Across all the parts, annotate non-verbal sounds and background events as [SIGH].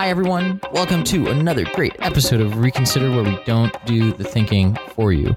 Hi, everyone. Welcome to another great episode of Reconsider, where we don't do the thinking for you.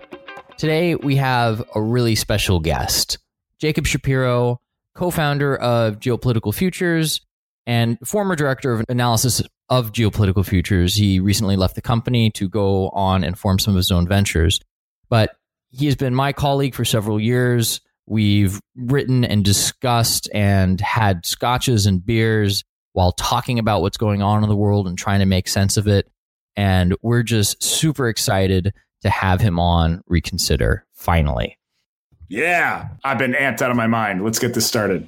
Today, we have a really special guest, Jacob Shapiro, co founder of Geopolitical Futures and former director of analysis of geopolitical futures. He recently left the company to go on and form some of his own ventures. But he has been my colleague for several years. We've written and discussed and had scotches and beers while talking about what's going on in the world and trying to make sense of it. And we're just super excited to have him on Reconsider finally. Yeah, I've been amped out of my mind. Let's get this started.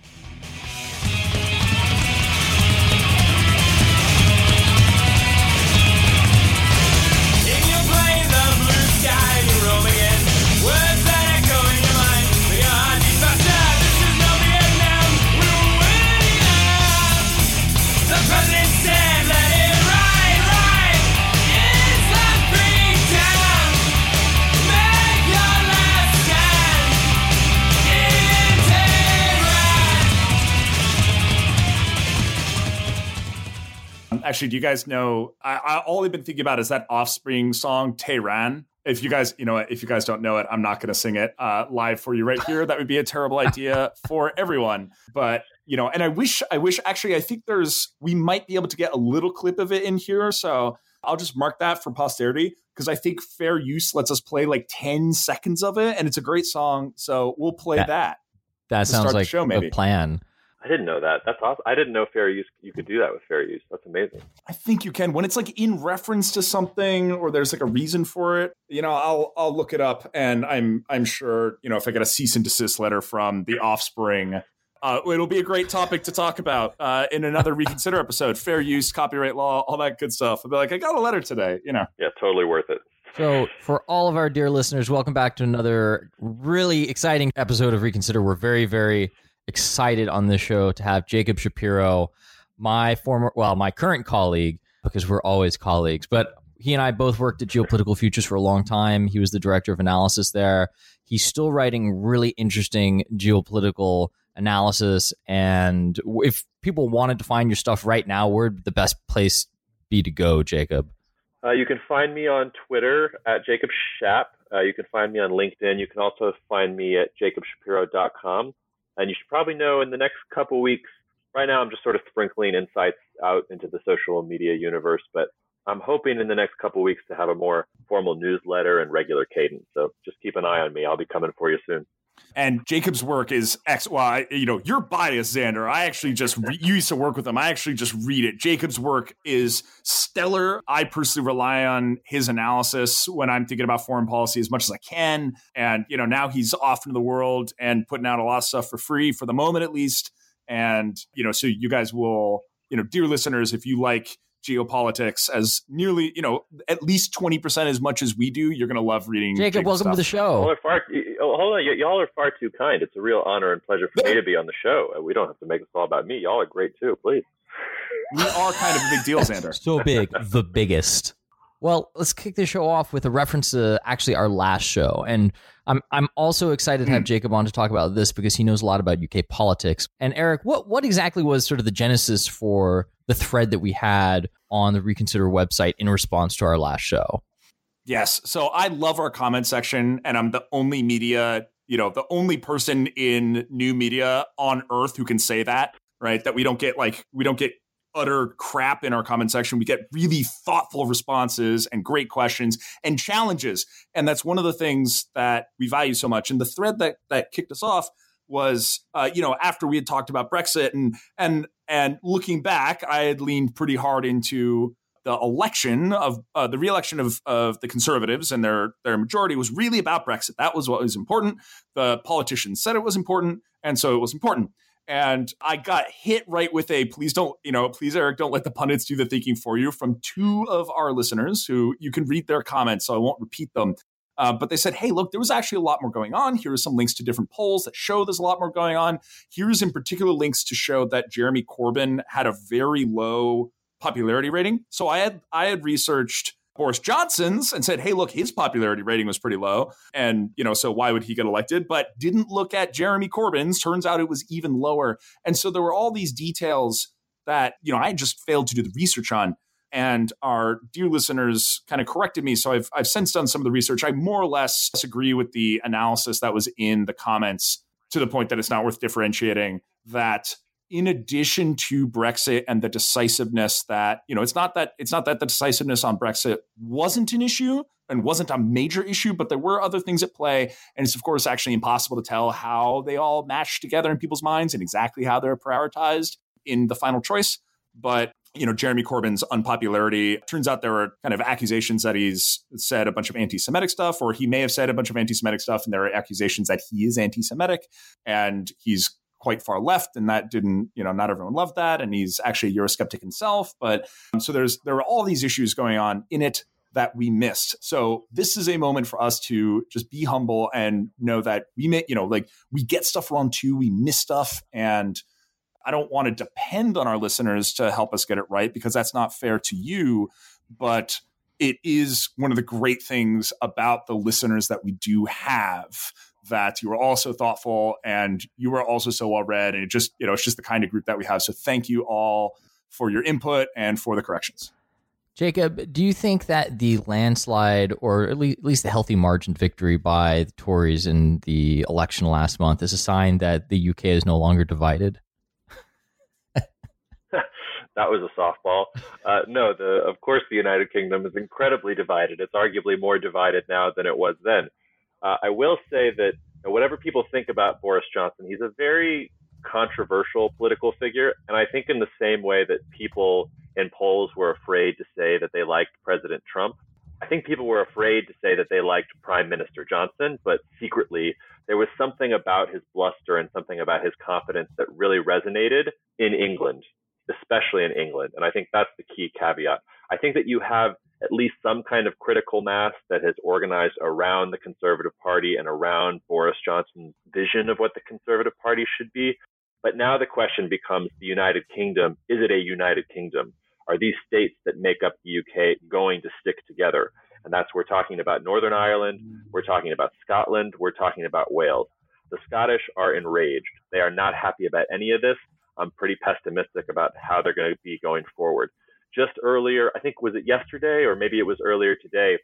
Actually, do you guys know? I, I all I've been thinking about is that Offspring song "Tehran." If you guys, you know, if you guys don't know it, I'm not going to sing it uh, live for you right here. That would be a terrible idea [LAUGHS] for everyone. But you know, and I wish, I wish. Actually, I think there's we might be able to get a little clip of it in here. So I'll just mark that for posterity because I think fair use lets us play like 10 seconds of it, and it's a great song. So we'll play that. That, that sounds like show, maybe. a plan. I didn't know that. That's awesome. I didn't know fair use. You could do that with fair use. That's amazing. I think you can when it's like in reference to something or there's like a reason for it. You know, I'll I'll look it up and I'm I'm sure you know if I get a cease and desist letter from the Offspring. Uh, it'll be a great topic to talk about uh, in another [LAUGHS] reconsider episode. Fair use, copyright law, all that good stuff. I'll be like, I got a letter today. You know. Yeah, totally worth it. So, for all of our dear listeners, welcome back to another really exciting episode of Reconsider. We're very, very excited on this show to have Jacob Shapiro, my former, well, my current colleague, because we're always colleagues, but he and I both worked at Geopolitical Futures for a long time. He was the director of analysis there. He's still writing really interesting geopolitical analysis. And if people wanted to find your stuff right now, where'd the best place be to go, Jacob? Uh, you can find me on Twitter at Jacob Shap. Uh, you can find me on LinkedIn. You can also find me at jacobshapiro.com. And you should probably know in the next couple weeks, right now I'm just sort of sprinkling insights out into the social media universe, but I'm hoping in the next couple weeks to have a more formal newsletter and regular cadence. So just keep an eye on me. I'll be coming for you soon. And Jacob's work is X, Y. You know, you're biased, Xander. I actually just re- used to work with him. I actually just read it. Jacob's work is stellar. I personally rely on his analysis when I'm thinking about foreign policy as much as I can. And you know, now he's off into the world and putting out a lot of stuff for free for the moment, at least. And you know, so you guys will, you know, dear listeners, if you like geopolitics as nearly, you know, at least 20% as much as we do, you're going to love reading. Jacob, Jacob's welcome stuff. to the show. Y'all are far, oh, hold on. Y- y'all are far too kind. It's a real honor and pleasure for me to be on the show. We don't have to make this all about me. Y'all are great too. Please. We are kind of a big deal, Xander. so big, the biggest. Well, let's kick the show off with a reference to actually our last show. And I'm I'm also excited to have hmm. Jacob on to talk about this because he knows a lot about UK politics. And Eric, what what exactly was sort of the genesis for the thread that we had on the Reconsider website in response to our last show? Yes. So I love our comment section, and I'm the only media, you know, the only person in new media on earth who can say that, right? That we don't get like, we don't get utter crap in our comment section. We get really thoughtful responses and great questions and challenges. And that's one of the things that we value so much. And the thread that that kicked us off was uh, you know after we had talked about Brexit and and and looking back, I had leaned pretty hard into the election of uh, the reelection of of the Conservatives and their their majority was really about Brexit. That was what was important. The politicians said it was important, and so it was important. And I got hit right with a please don't, you know, please, Eric, don't let the pundits do the thinking for you from two of our listeners who you can read their comments, so I won't repeat them. Uh, but they said, hey, look, there was actually a lot more going on. Here are some links to different polls that show there's a lot more going on. Here's in particular links to show that Jeremy Corbyn had a very low popularity rating. So I had I had researched Boris Johnson's and said, hey, look, his popularity rating was pretty low. And, you know, so why would he get elected? But didn't look at Jeremy Corbyn's. Turns out it was even lower. And so there were all these details that, you know, I just failed to do the research on and our dear listeners kind of corrected me. So I've, I've since done some of the research. I more or less disagree with the analysis that was in the comments to the point that it's not worth differentiating that in addition to Brexit and the decisiveness that, you know, it's not that it's not that the decisiveness on Brexit wasn't an issue and wasn't a major issue, but there were other things at play. And it's of course actually impossible to tell how they all match together in people's minds and exactly how they're prioritized in the final choice. But you know, Jeremy Corbyn's unpopularity. Turns out there were kind of accusations that he's said a bunch of anti Semitic stuff, or he may have said a bunch of anti Semitic stuff, and there are accusations that he is anti Semitic and he's quite far left, and that didn't, you know, not everyone loved that, and he's actually a Eurosceptic himself. But um, so there's there are all these issues going on in it that we missed. So this is a moment for us to just be humble and know that we may, you know, like we get stuff wrong too, we miss stuff, and I don't want to depend on our listeners to help us get it right because that's not fair to you. But it is one of the great things about the listeners that we do have that you are also thoughtful and you were also so well read and it just you know it's just the kind of group that we have so thank you all for your input and for the corrections jacob do you think that the landslide or at least the healthy margin victory by the tories in the election last month is a sign that the uk is no longer divided [LAUGHS] that was a softball. Uh, no, the of course the United Kingdom is incredibly divided. It's arguably more divided now than it was then. Uh, I will say that whatever people think about Boris Johnson, he's a very controversial political figure, and I think in the same way that people in polls were afraid to say that they liked President Trump, I think people were afraid to say that they liked Prime Minister Johnson, but secretly there was something about his bluster and something about his confidence that really resonated in England especially in England. And I think that's the key caveat. I think that you have at least some kind of critical mass that has organized around the Conservative Party and around Boris Johnson's vision of what the Conservative Party should be. But now the question becomes the United Kingdom is it a United Kingdom? Are these states that make up the UK going to stick together? And that's we're talking about Northern Ireland, we're talking about Scotland, we're talking about Wales. The Scottish are enraged. They are not happy about any of this. I'm pretty pessimistic about how they're going to be going forward. Just earlier, I think was it yesterday or maybe it was earlier today,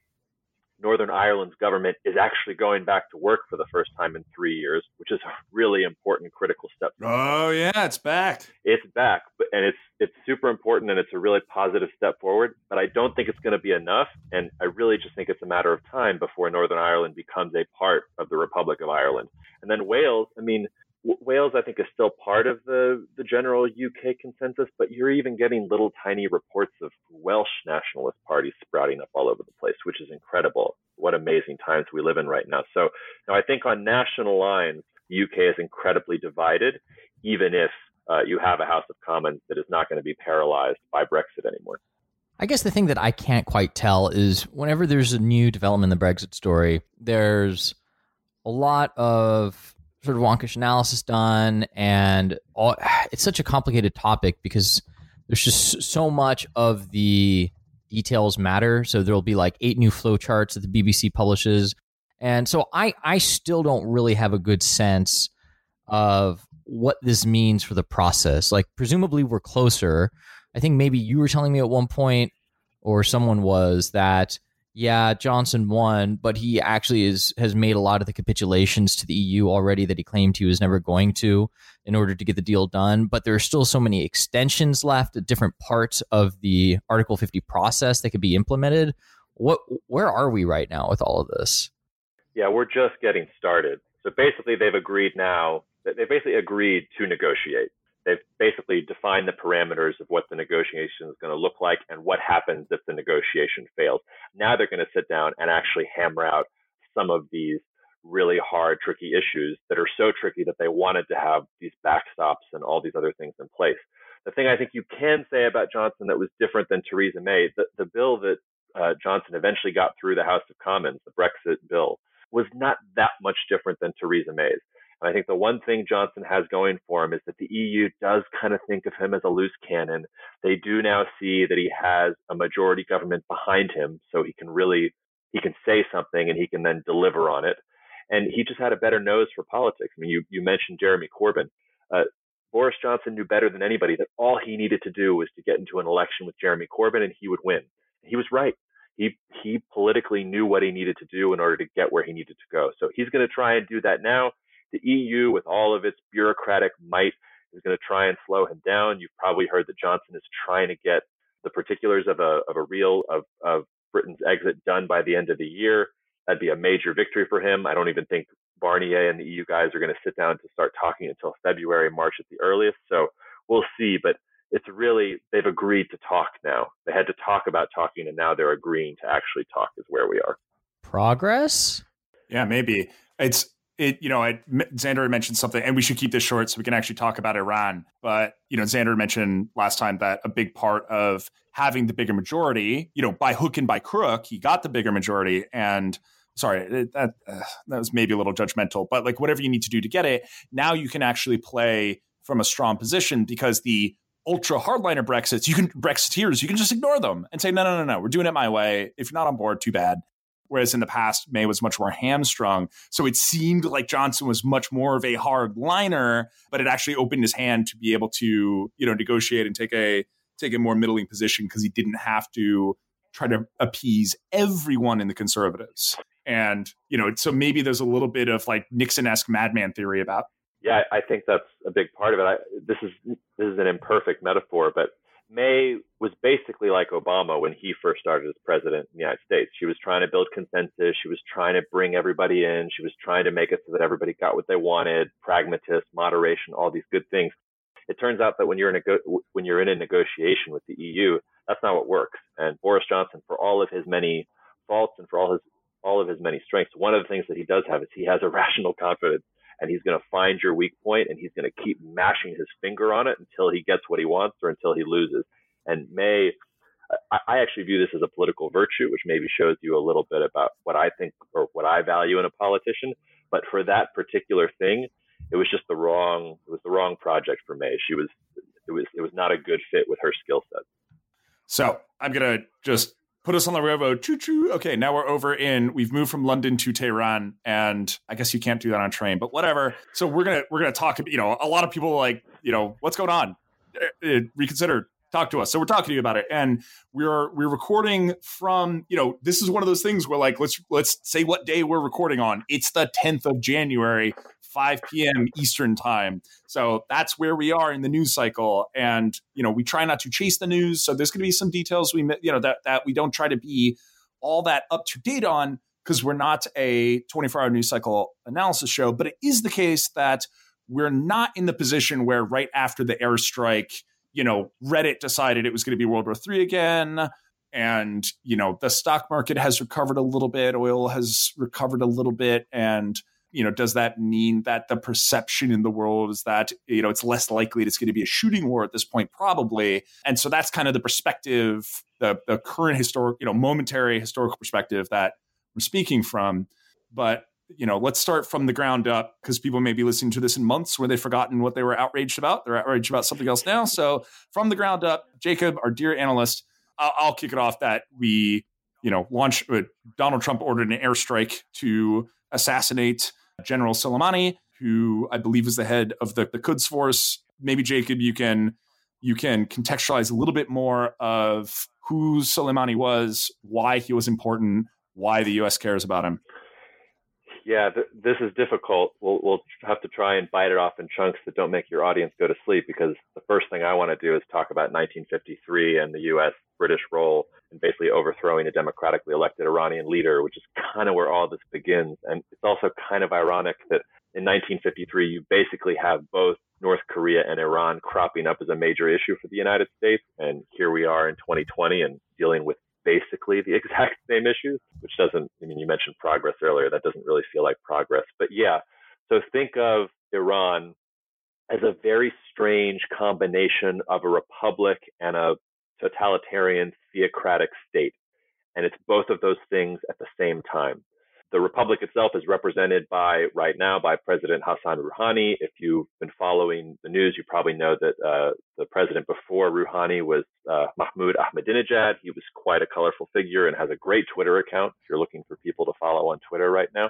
Northern Ireland's government is actually going back to work for the first time in three years, which is a really important critical step. Oh yeah, it's back. It's back, and it's it's super important, and it's a really positive step forward. But I don't think it's going to be enough, and I really just think it's a matter of time before Northern Ireland becomes a part of the Republic of Ireland. And then Wales, I mean, Wales, I think, is still part of the, the general UK consensus, but you're even getting little tiny reports of Welsh nationalist parties sprouting up all over the place, which is incredible. What amazing times we live in right now. So, now I think on national lines, the UK is incredibly divided, even if uh, you have a House of Commons that is not going to be paralyzed by Brexit anymore. I guess the thing that I can't quite tell is whenever there's a new development in the Brexit story, there's a lot of sort of wonkish analysis done, and all, [SIGHS] it's such a complicated topic because there's just so much of the details matter. So there'll be like eight new flowcharts that the BBC publishes, and so I I still don't really have a good sense of what this means for the process. Like presumably we're closer. I think maybe you were telling me at one point, or someone was that yeah, Johnson won, but he actually is has made a lot of the capitulations to the EU already that he claimed he was never going to in order to get the deal done. But there are still so many extensions left at different parts of the Article 50 process that could be implemented. What where are we right now with all of this? Yeah, we're just getting started. So basically, they've agreed now. That they basically agreed to negotiate they've basically defined the parameters of what the negotiation is going to look like and what happens if the negotiation fails. Now they're going to sit down and actually hammer out some of these really hard, tricky issues that are so tricky that they wanted to have these backstops and all these other things in place. The thing I think you can say about Johnson that was different than Theresa May, the, the bill that uh, Johnson eventually got through the House of Commons, the Brexit bill, was not that much different than Theresa May's. I think the one thing Johnson has going for him is that the EU does kind of think of him as a loose cannon. They do now see that he has a majority government behind him, so he can really he can say something and he can then deliver on it. And he just had a better nose for politics. I mean, you you mentioned Jeremy Corbyn. Uh, Boris Johnson knew better than anybody that all he needed to do was to get into an election with Jeremy Corbyn and he would win. He was right. He he politically knew what he needed to do in order to get where he needed to go. So he's going to try and do that now. The EU, with all of its bureaucratic might, is going to try and slow him down. You've probably heard that Johnson is trying to get the particulars of a of a real of of Britain's exit done by the end of the year. That'd be a major victory for him. I don't even think Barnier and the EU guys are going to sit down to start talking until February, March at the earliest. So we'll see. But it's really they've agreed to talk now. They had to talk about talking, and now they're agreeing to actually talk. Is where we are. Progress. Yeah, maybe it's it, you know, I, Xander mentioned something, and we should keep this short so we can actually talk about Iran. But you know, Xander mentioned last time that a big part of having the bigger majority, you know, by hook and by crook, he got the bigger majority. And sorry, that uh, that was maybe a little judgmental, but like whatever you need to do to get it, now you can actually play from a strong position because the ultra hardliner Brexits, you can Brexiteers, you can just ignore them and say, no, no, no, no, we're doing it my way. If you're not on board, too bad. Whereas in the past, May was much more hamstrung. So it seemed like Johnson was much more of a hard liner, but it actually opened his hand to be able to, you know, negotiate and take a take a more middling position because he didn't have to try to appease everyone in the conservatives. And, you know, so maybe there's a little bit of like Nixon-esque madman theory about. Yeah, I think that's a big part of it. I, this is this is an imperfect metaphor, but May was basically like Obama when he first started as president in the United States. She was trying to build consensus. She was trying to bring everybody in. She was trying to make it so that everybody got what they wanted, pragmatist, moderation, all these good things. It turns out that when you're in a go- when you're in a negotiation with the EU, that's not what works. And Boris Johnson, for all of his many faults and for all his all of his many strengths, one of the things that he does have is he has a [LAUGHS] rational confidence and he's going to find your weak point and he's going to keep mashing his finger on it until he gets what he wants or until he loses. And May, I actually view this as a political virtue, which maybe shows you a little bit about what I think or what I value in a politician. But for that particular thing, it was just the wrong. It was the wrong project for May. She was. It was. It was not a good fit with her skill set. So I'm gonna just put us on the railroad. Choo choo. Okay, now we're over in. We've moved from London to Tehran, and I guess you can't do that on a train, but whatever. So we're gonna we're gonna talk. You know, a lot of people like you know what's going on. Uh, uh, reconsider. Talk to us. So we're talking to you about it, and we're we're recording from. You know, this is one of those things where like let's let's say what day we're recording on. It's the 10th of January. 5 p.m. Eastern time. So that's where we are in the news cycle. And, you know, we try not to chase the news. So there's going to be some details we, you know, that, that we don't try to be all that up to date on because we're not a 24 hour news cycle analysis show. But it is the case that we're not in the position where right after the airstrike, you know, Reddit decided it was going to be World War III again. And, you know, the stock market has recovered a little bit, oil has recovered a little bit. And, you know, does that mean that the perception in the world is that, you know, it's less likely it's going to be a shooting war at this point? Probably. And so that's kind of the perspective, the, the current historic, you know, momentary historical perspective that I'm speaking from. But, you know, let's start from the ground up because people may be listening to this in months where they've forgotten what they were outraged about. They're outraged about something else now. So from the ground up, Jacob, our dear analyst, I'll, I'll kick it off that we, you know, launch, uh, Donald Trump ordered an airstrike to assassinate General Soleimani, who I believe is the head of the, the Quds Force. Maybe Jacob, you can you can contextualize a little bit more of who Soleimani was, why he was important, why the U.S. cares about him. Yeah, th- this is difficult. We'll, we'll have to try and bite it off in chunks that don't make your audience go to sleep because the first thing I want to do is talk about 1953 and the U.S. British role in basically overthrowing a democratically elected Iranian leader, which is kind of where all this begins. And it's also kind of ironic that in 1953, you basically have both North Korea and Iran cropping up as a major issue for the United States. And here we are in 2020 and dealing with basically the [LAUGHS] exact same issues, which doesn't, I mean, you mentioned progress earlier. That doesn't really feel like progress. But yeah, so think of Iran as a very strange combination of a republic and a totalitarian theocratic state. And it's both of those things at the same time. The republic itself is represented by, right now, by President Hassan Rouhani. If you've been following the news, you probably know that uh, the president before Rouhani was uh, Mahmoud Ahmadinejad. He was quite a colorful figure and has a great Twitter account if you're looking for people to follow on Twitter right now.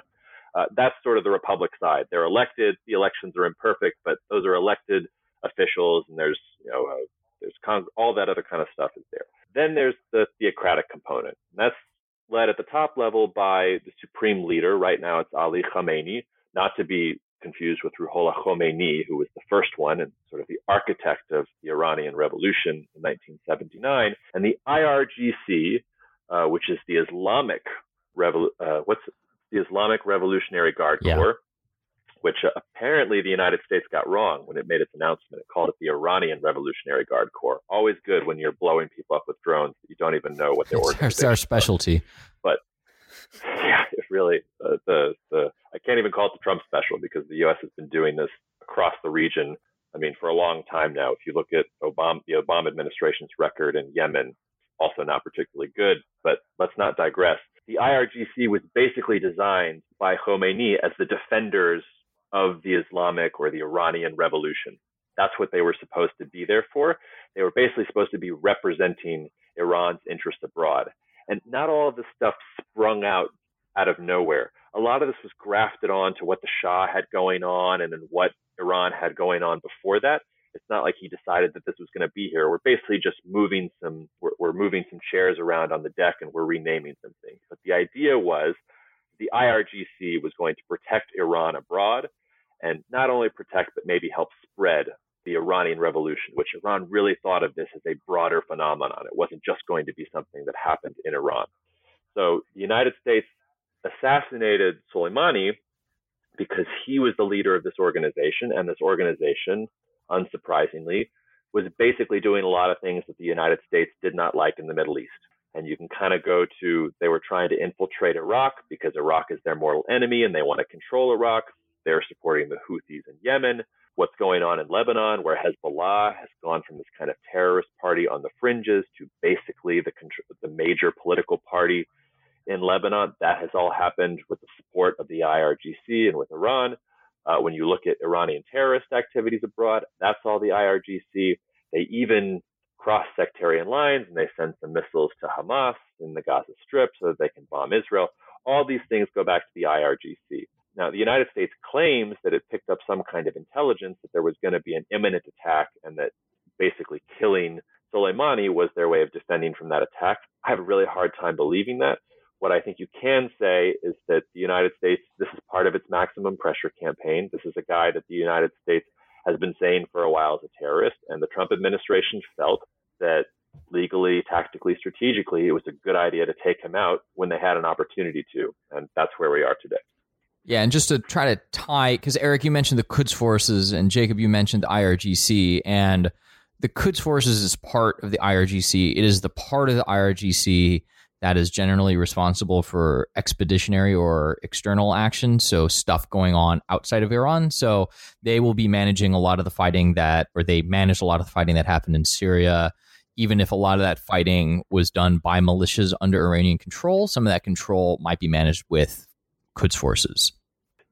Uh, that's sort of the republic side. They're elected. The elections are imperfect, but those are elected officials, and there's you know uh, there's con- all that other kind of stuff is there. Then there's the theocratic component. And that's led at the top level by the supreme leader. Right now, it's Ali Khamenei, not to be confused with Ruhollah Khomeini, who was the first one and sort of the architect of the Iranian Revolution in 1979, and the IRGC, uh, which is the Islamic Revol- uh, what's the Islamic Revolutionary Guard Yeah. Corps, which apparently the United States got wrong when it made its announcement. It called it the Iranian Revolutionary Guard Corps. Always good when you're blowing people up with drones that you don't even know what their It's our, organization it's our specialty. But [LAUGHS] yeah, it really uh, the the I can't even call it the Trump special because the U.S. has been doing this across the region. I mean, for a long time now. If you look at Obama, the Obama administration's record in Yemen, also not particularly good. But let's not digress. The IRGC was basically designed by Khomeini as the defenders of the Islamic or the Iranian revolution. That's what they were supposed to be there for. They were basically supposed to be representing Iran's interests abroad. And not all of this stuff sprung out out of nowhere. A lot of this was grafted on to what the Shah had going on and then what Iran had going on before that. It's not like he decided that this was going to be here. We're basically just moving some, we're, we're moving some chairs around on the deck and we're renaming some things. But the idea was the IRGC was going to protect Iran abroad and not only protect, but maybe help spread the Iranian Revolution, which Iran really thought of this as a broader phenomenon. It wasn't just going to be something that happened in Iran. So the United States assassinated Soleimani because he was the leader of this organization, and this organization, unsurprisingly, was basically doing a lot of things that the United States did not like in the Middle East. And you can kind of go to they were trying to infiltrate Iraq because Iraq is their mortal enemy and they want to control Iraq. They're supporting the Houthis in Yemen. What's going on in Lebanon, where Hezbollah has gone from this kind of terrorist party on the fringes to basically the the major political party in Lebanon. That has all happened with the support of the IRGC and with Iran. Uh, when you look at Iranian terrorist activities abroad, that's all the IRGC. They even cross sectarian lines and they send some missiles to Hamas in the Gaza Strip so that they can bomb Israel. All these things go back to the IRGC. Now, the United States claims that it picked up some kind of intelligence that there was going to be an imminent attack and that basically killing Soleimani was their way of defending from that attack. I have a really hard time believing that. What I think you can say is that the United States, this is part of its maximum pressure campaign. This is a guy that the United States has been saying for a while as a terrorist, and the Trump administration felt that legally, tactically, strategically, it was a good idea to take him out when they had an opportunity to. And that's where we are today. Yeah, and just to try to tie, because Eric, you mentioned the Quds forces, and Jacob, you mentioned the IRGC, and the Quds forces is part of the IRGC. It is the part of the IRGC that is generally responsible for expeditionary or external action, so stuff going on outside of Iran. So they will be managing a lot of the fighting that, or they managed a lot of the fighting that happened in Syria. Even if a lot of that fighting was done by militias under Iranian control, some of that control might be managed with Quds forces.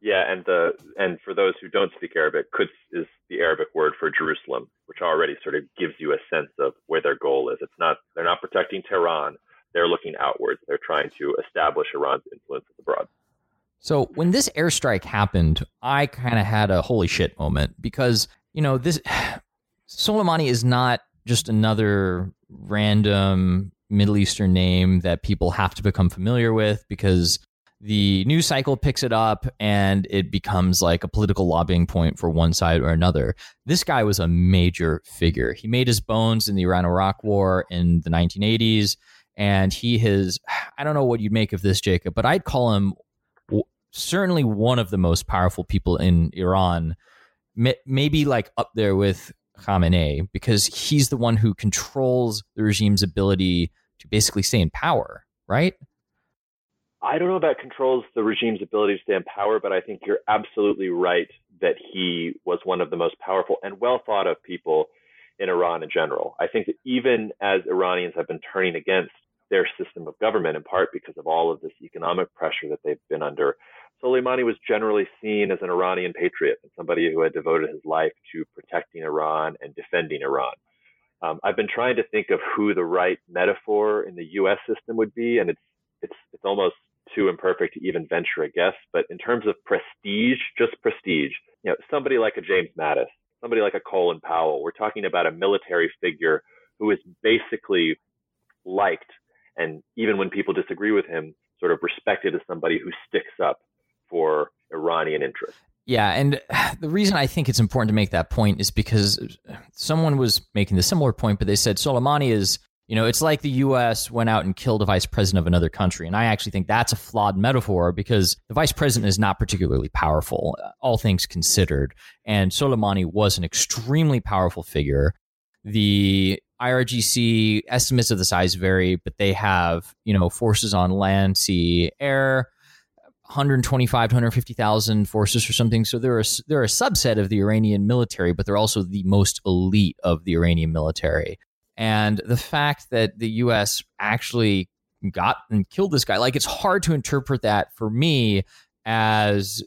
Yeah, and the and for those who don't speak Arabic, Quds is the Arabic word for Jerusalem, which already sort of gives you a sense of where their goal is. It's not they're not protecting Tehran; they're looking outwards. They're trying to establish Iran's influence abroad. So when this airstrike happened, I kind of had a holy shit moment because you know this [SIGHS] Soleimani is not just another random Middle Eastern name that people have to become familiar with because the news cycle picks it up and it becomes like a political lobbying point for one side or another. This guy was a major figure. He made his bones in the Iran Iraq War in the 1980s. And he has, I don't know what you'd make of this, Jacob, but I'd call him certainly one of the most powerful people in Iran, maybe like up there with Khamenei, because he's the one who controls the regime's ability to basically stay in power, right? I don't know about controls the regime's ability to stay in power, but I think you're absolutely right that he was one of the most powerful and well thought of people in Iran in general. I think that even as Iranians have been turning against their system of government, in part because of all of this economic pressure that they've been under, Soleimani was generally seen as an Iranian patriot and somebody who had devoted his life to protecting Iran and defending Iran. Um, I've been trying to think of who the right metaphor in the U.S. system would be, and it's it's it's almost too imperfect to even venture a guess. But in terms of prestige, just prestige, you know, somebody like a James Mattis, somebody like a Colin Powell, we're talking about a military figure who is basically liked, and even when people disagree with him, sort of respected as somebody who sticks up for Iranian interests. Yeah, and [SIGHS] the reason I think it's important to make that point is because someone was making the similar point, but they said Soleimani is you know, it's like the US went out and killed a vice president of another country. And I actually think that's a flawed metaphor because the vice president is not particularly powerful, uh, all things considered. And Soleimani was an extremely powerful figure. The IRGC estimates of the size vary, but they have, you know, forces on land, sea, air, 125 150,000 forces or something. So they're a, they're a subset of the Iranian military, but they're also the most elite of the Iranian military. And the fact that the US actually got and killed this guy, like it's hard to interpret that for me as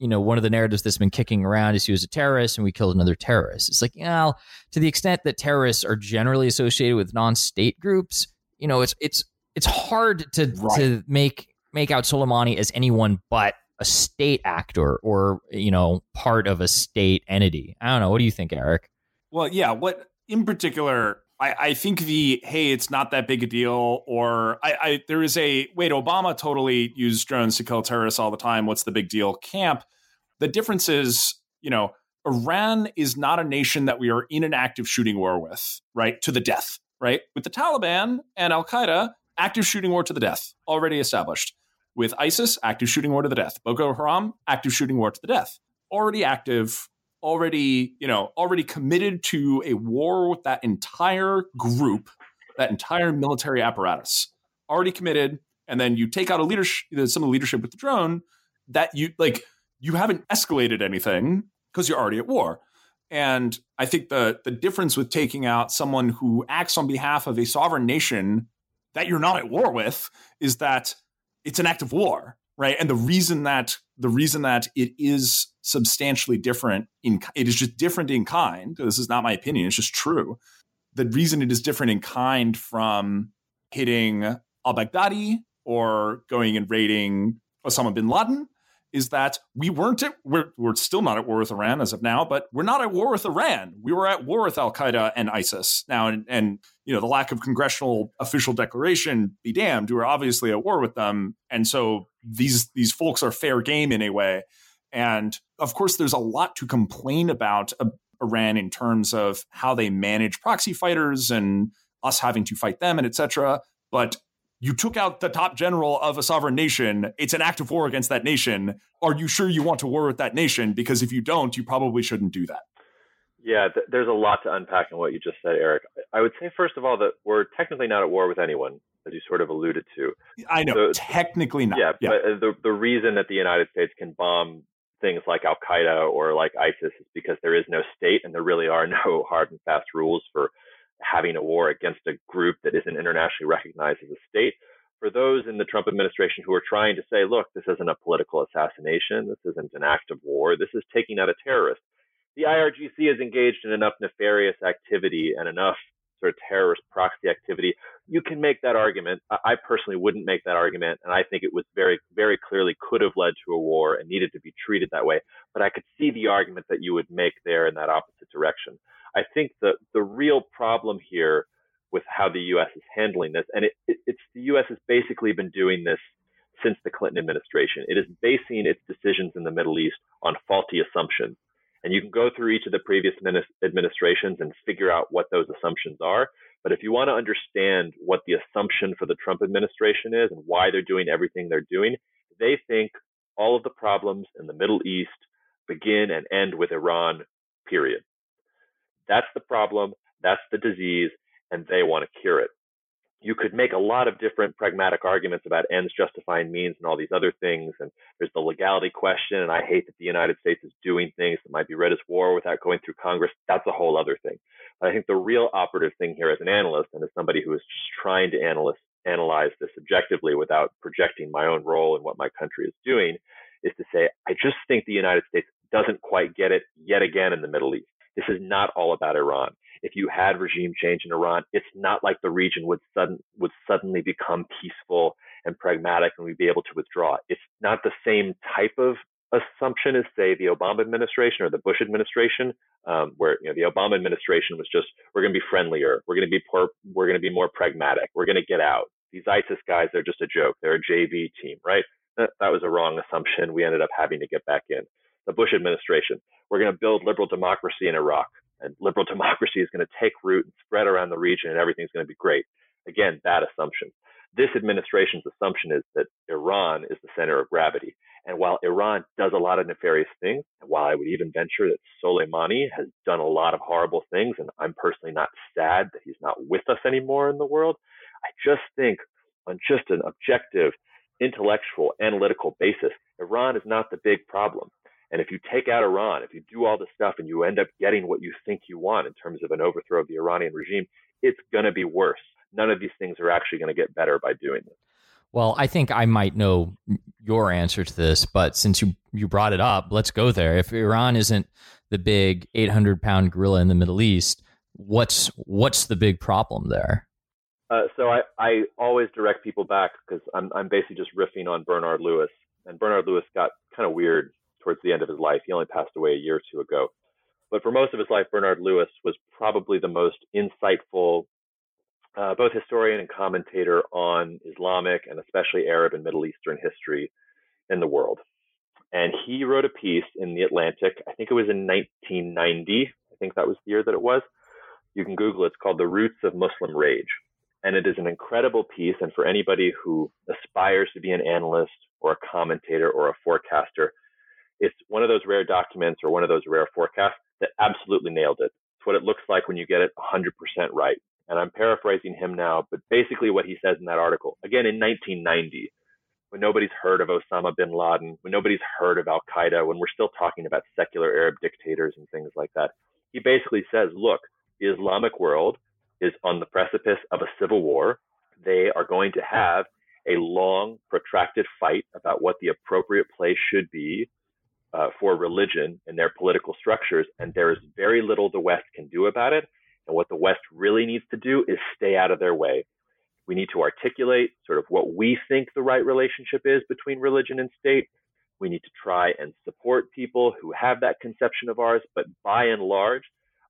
you know, one of the narratives that's been kicking around is he was a terrorist and we killed another terrorist. It's like, you know, to the extent that terrorists are generally associated with non-state groups, you know, it's it's it's hard to right. to make make out Soleimani as anyone but a state actor or you know part of a state entity. I don't know. What do you think, Eric? Well, yeah. What in particular I, I think the hey, it's not that big a deal, or I, I there is a wait, Obama totally used drones to kill terrorists all the time. What's the big deal? Camp. The difference is, you know, Iran is not a nation that we are in an active shooting war with, right? To the death, right? With the Taliban and Al Qaeda, active shooting war to the death, already established. With ISIS, active shooting war to the death. Boko Haram, active shooting war to the death. Already active already, you know, already committed to a war with that entire group, that entire military apparatus, already committed. And then you take out a leadership, some of the leadership with the drone that you like, you haven't escalated anything because you're already at war. And I think the the difference with taking out someone who acts on behalf of a sovereign nation that you're not at war with is that it's an act of war, right? And the reason that the reason that it is substantially different in it is just different in kind. This is not my opinion; it's just true. The reason it is different in kind from hitting al Baghdadi or going and raiding Osama bin Laden is that we weren't at, we're, we're still not at war with Iran as of now, but we're not at war with Iran. We were at war with Al Qaeda and ISIS now, and, and you know the lack of congressional official declaration be damned. We're obviously at war with them, and so these these folks are fair game in a way. And of course, there's a lot to complain about uh, Iran in terms of how they manage proxy fighters and us having to fight them and etc. But you took out the top general of a sovereign nation. It's an act of war against that nation. Are you sure you want to war with that nation? Because if you don't, you probably shouldn't do that. Yeah, th- there's a lot to unpack in what you just said, Eric. I would say, first of all, that we're technically not at war with anyone as you sort of alluded to. I know, so, technically not. Yeah, yeah, but the the reason that the United States can bomb things like Al Qaeda or like ISIS is because there is no state and there really are [LAUGHS] no hard and fast rules for having a war against a group that isn't internationally recognized as a state. For those in the Trump administration who are trying to say, look, this isn't a political assassination, this isn't an act of war, this is taking out a terrorist. The IRGC is engaged in enough nefarious activity and enough sort of terrorist proxy activity, you can make that argument. I personally wouldn't make that argument, and I think it was very, very clearly could have led to a war and needed to be treated that way. But I could see the argument that you would make there in that opposite direction. I think the the real problem here with how the U.S. is handling this, and it, it, it's the U.S. has basically been doing this since the Clinton administration. It is basing its decisions in the Middle East on faulty assumptions. And you can go through each of the previous administrations and figure out what those assumptions are. But if you want to understand what the assumption for the Trump administration is and why they're doing everything they're doing, they think all of the problems in the Middle East begin and end with Iran, period. That's the problem, that's the disease, and they want to cure it you could make a lot of different pragmatic arguments about ends justifying means and all these other things. And there's the legality question. And I hate that the United States is doing things that might be read as war without going through Congress. That's a whole other thing. But I think the real operative thing here as an analyst and as somebody who is just trying to analyze, analyze this objectively without projecting my own role in what my country is doing is to say, I just think the United States doesn't quite get it yet again in the Middle East. This is not all about Iran if you had regime change in Iran, it's not like the region would sudden would suddenly become peaceful and pragmatic and we'd be able to withdraw. It's not the same type of assumption as say the Obama administration or the Bush administration, um, where you know the Obama administration was just we're going to be friendlier, we're going to be poor, we're going to be more pragmatic, we're going to get out. These ISIS guys, they're just a joke. They're a JV team, right? That, that was a wrong assumption. We ended up having to get back in. The Bush administration, we're going to build liberal democracy in Iraq and liberal [LAUGHS] democracy is going to take root and spread around the region and everything's going to be great. Again, bad assumption. This administration's assumption is that Iran is the center of gravity. And while Iran does a lot of nefarious things, and while I would even venture that Soleimani has done a lot of horrible things, and I'm personally not sad that he's not with us anymore in the world, I just think on just an objective, intellectual, analytical basis, Iran is not the big problem. And if you take out Iran, if you do all this stuff and you end up getting what you think you want in terms of an overthrow of the Iranian regime, it's going to be worse. None of these things are actually going to get better by doing this. Well, I think I might know your answer to this, but since you, you brought it up, let's go there. If Iran isn't the big 800 pound gorilla in the Middle East, what's what's the big problem there? Uh, so I, I always direct people back because I'm, I'm basically just riffing on Bernard Lewis. And Bernard Lewis got kind of weird towards the end of his life. He only passed away a year or two ago. But for most of his life, Bernard Lewis was probably the most insightful, uh, both historian and commentator on Islamic and especially Arab and Middle Eastern history in the world. And he wrote a piece in The Atlantic, I think it was in 1990. I think that was the year that it was. You can Google it. It's called The Roots of Muslim Rage. And it is an incredible piece. And for anybody who aspires to be an analyst or a commentator or a forecaster, it's one of those rare documents or one of those rare forecasts that absolutely nailed it. It's what it looks like when you get it 100% right. And I'm paraphrasing him now, but basically what he says in that article, again in 1990, when nobody's heard of Osama bin Laden, when nobody's heard of Al Qaeda, when we're still talking about secular Arab dictators and things like that, he basically says, look, the Islamic world is on the precipice of a civil war. They are going to have a long, protracted fight about what the appropriate place should be uh, for religion and their political structures, and there is very little the West can do about it. And what the West really needs to do is stay out of their way. We need to articulate sort of what we think the right relationship is between religion and state. We need to try and support people who have that conception of ours, but by and large,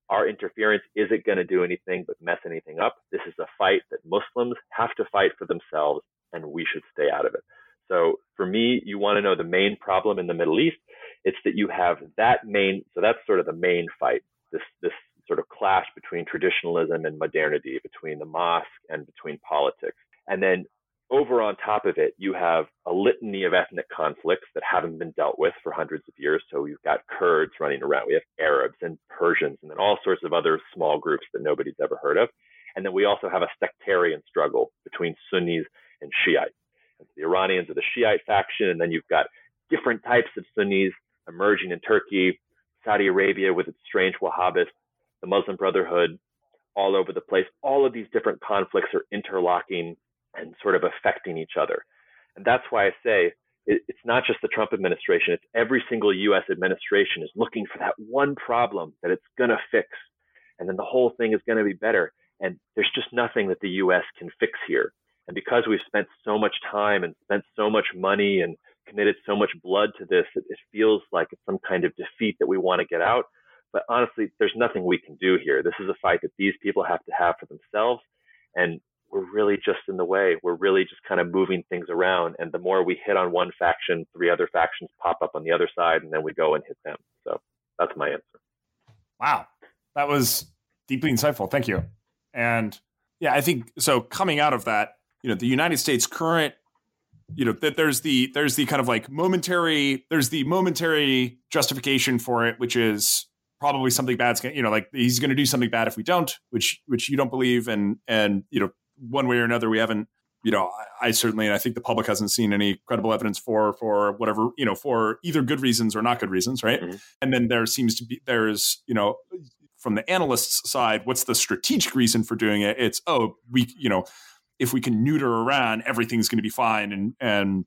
our interference isn't going to do anything but mess anything up. This is a fight that Muslims have to fight for themselves, and we should stay out of it. So for me, you want to know the main problem in the Middle East. It's that you have that main, so that's sort of the main fight, this, this sort of clash between traditionalism and modernity, between the mosque and between politics. And then over on top of it, you have a litany of ethnic conflicts that haven't been dealt with for hundreds of years. So you've got Kurds running around, we have Arabs and Persians, and then all sorts of other small groups that nobody's ever heard of. And then we also have a sectarian struggle between Sunnis and Shiites. The Iranians are the Shiite faction, and then you've got different types of Sunnis emerging in Turkey, Saudi Arabia with its strange Wahhabists, the Muslim Brotherhood, all over the place. All of these different conflicts are interlocking and sort of affecting each other. And that's why I say it, it's not just the Trump administration, it's every single US administration is looking for that one problem that it's going to fix. And then the whole thing is going to be better. And there's just nothing that the US can fix here. And because we've spent so much time and spent so much money and committed so much blood to this, it, it feels like it's some kind of defeat that we want to get out. But honestly, there's nothing we can do here. This is a fight that these people have to have for themselves. And we're really just in the way. We're really just kind of moving things around. And the more we hit on one faction, three other factions pop up on the other side, and then we go and hit them. So that's my answer. Wow. That was deeply insightful. Thank you. And yeah, I think so coming out of that, you know, the United States current you know that there's the there's the kind of like momentary there's the momentary justification for it which is probably something bad's going you know like he's going to do something bad if we don't which which you don't believe and and you know one way or another we haven't you know I, I certainly and I think the public hasn't seen any credible evidence for for whatever you know for either good reasons or not good reasons right mm-hmm. and then there seems to be there's you know from the analyst's side, what's the strategic reason for doing it? It's oh, we you know, if we can neuter Iran, everything's going to be fine. And and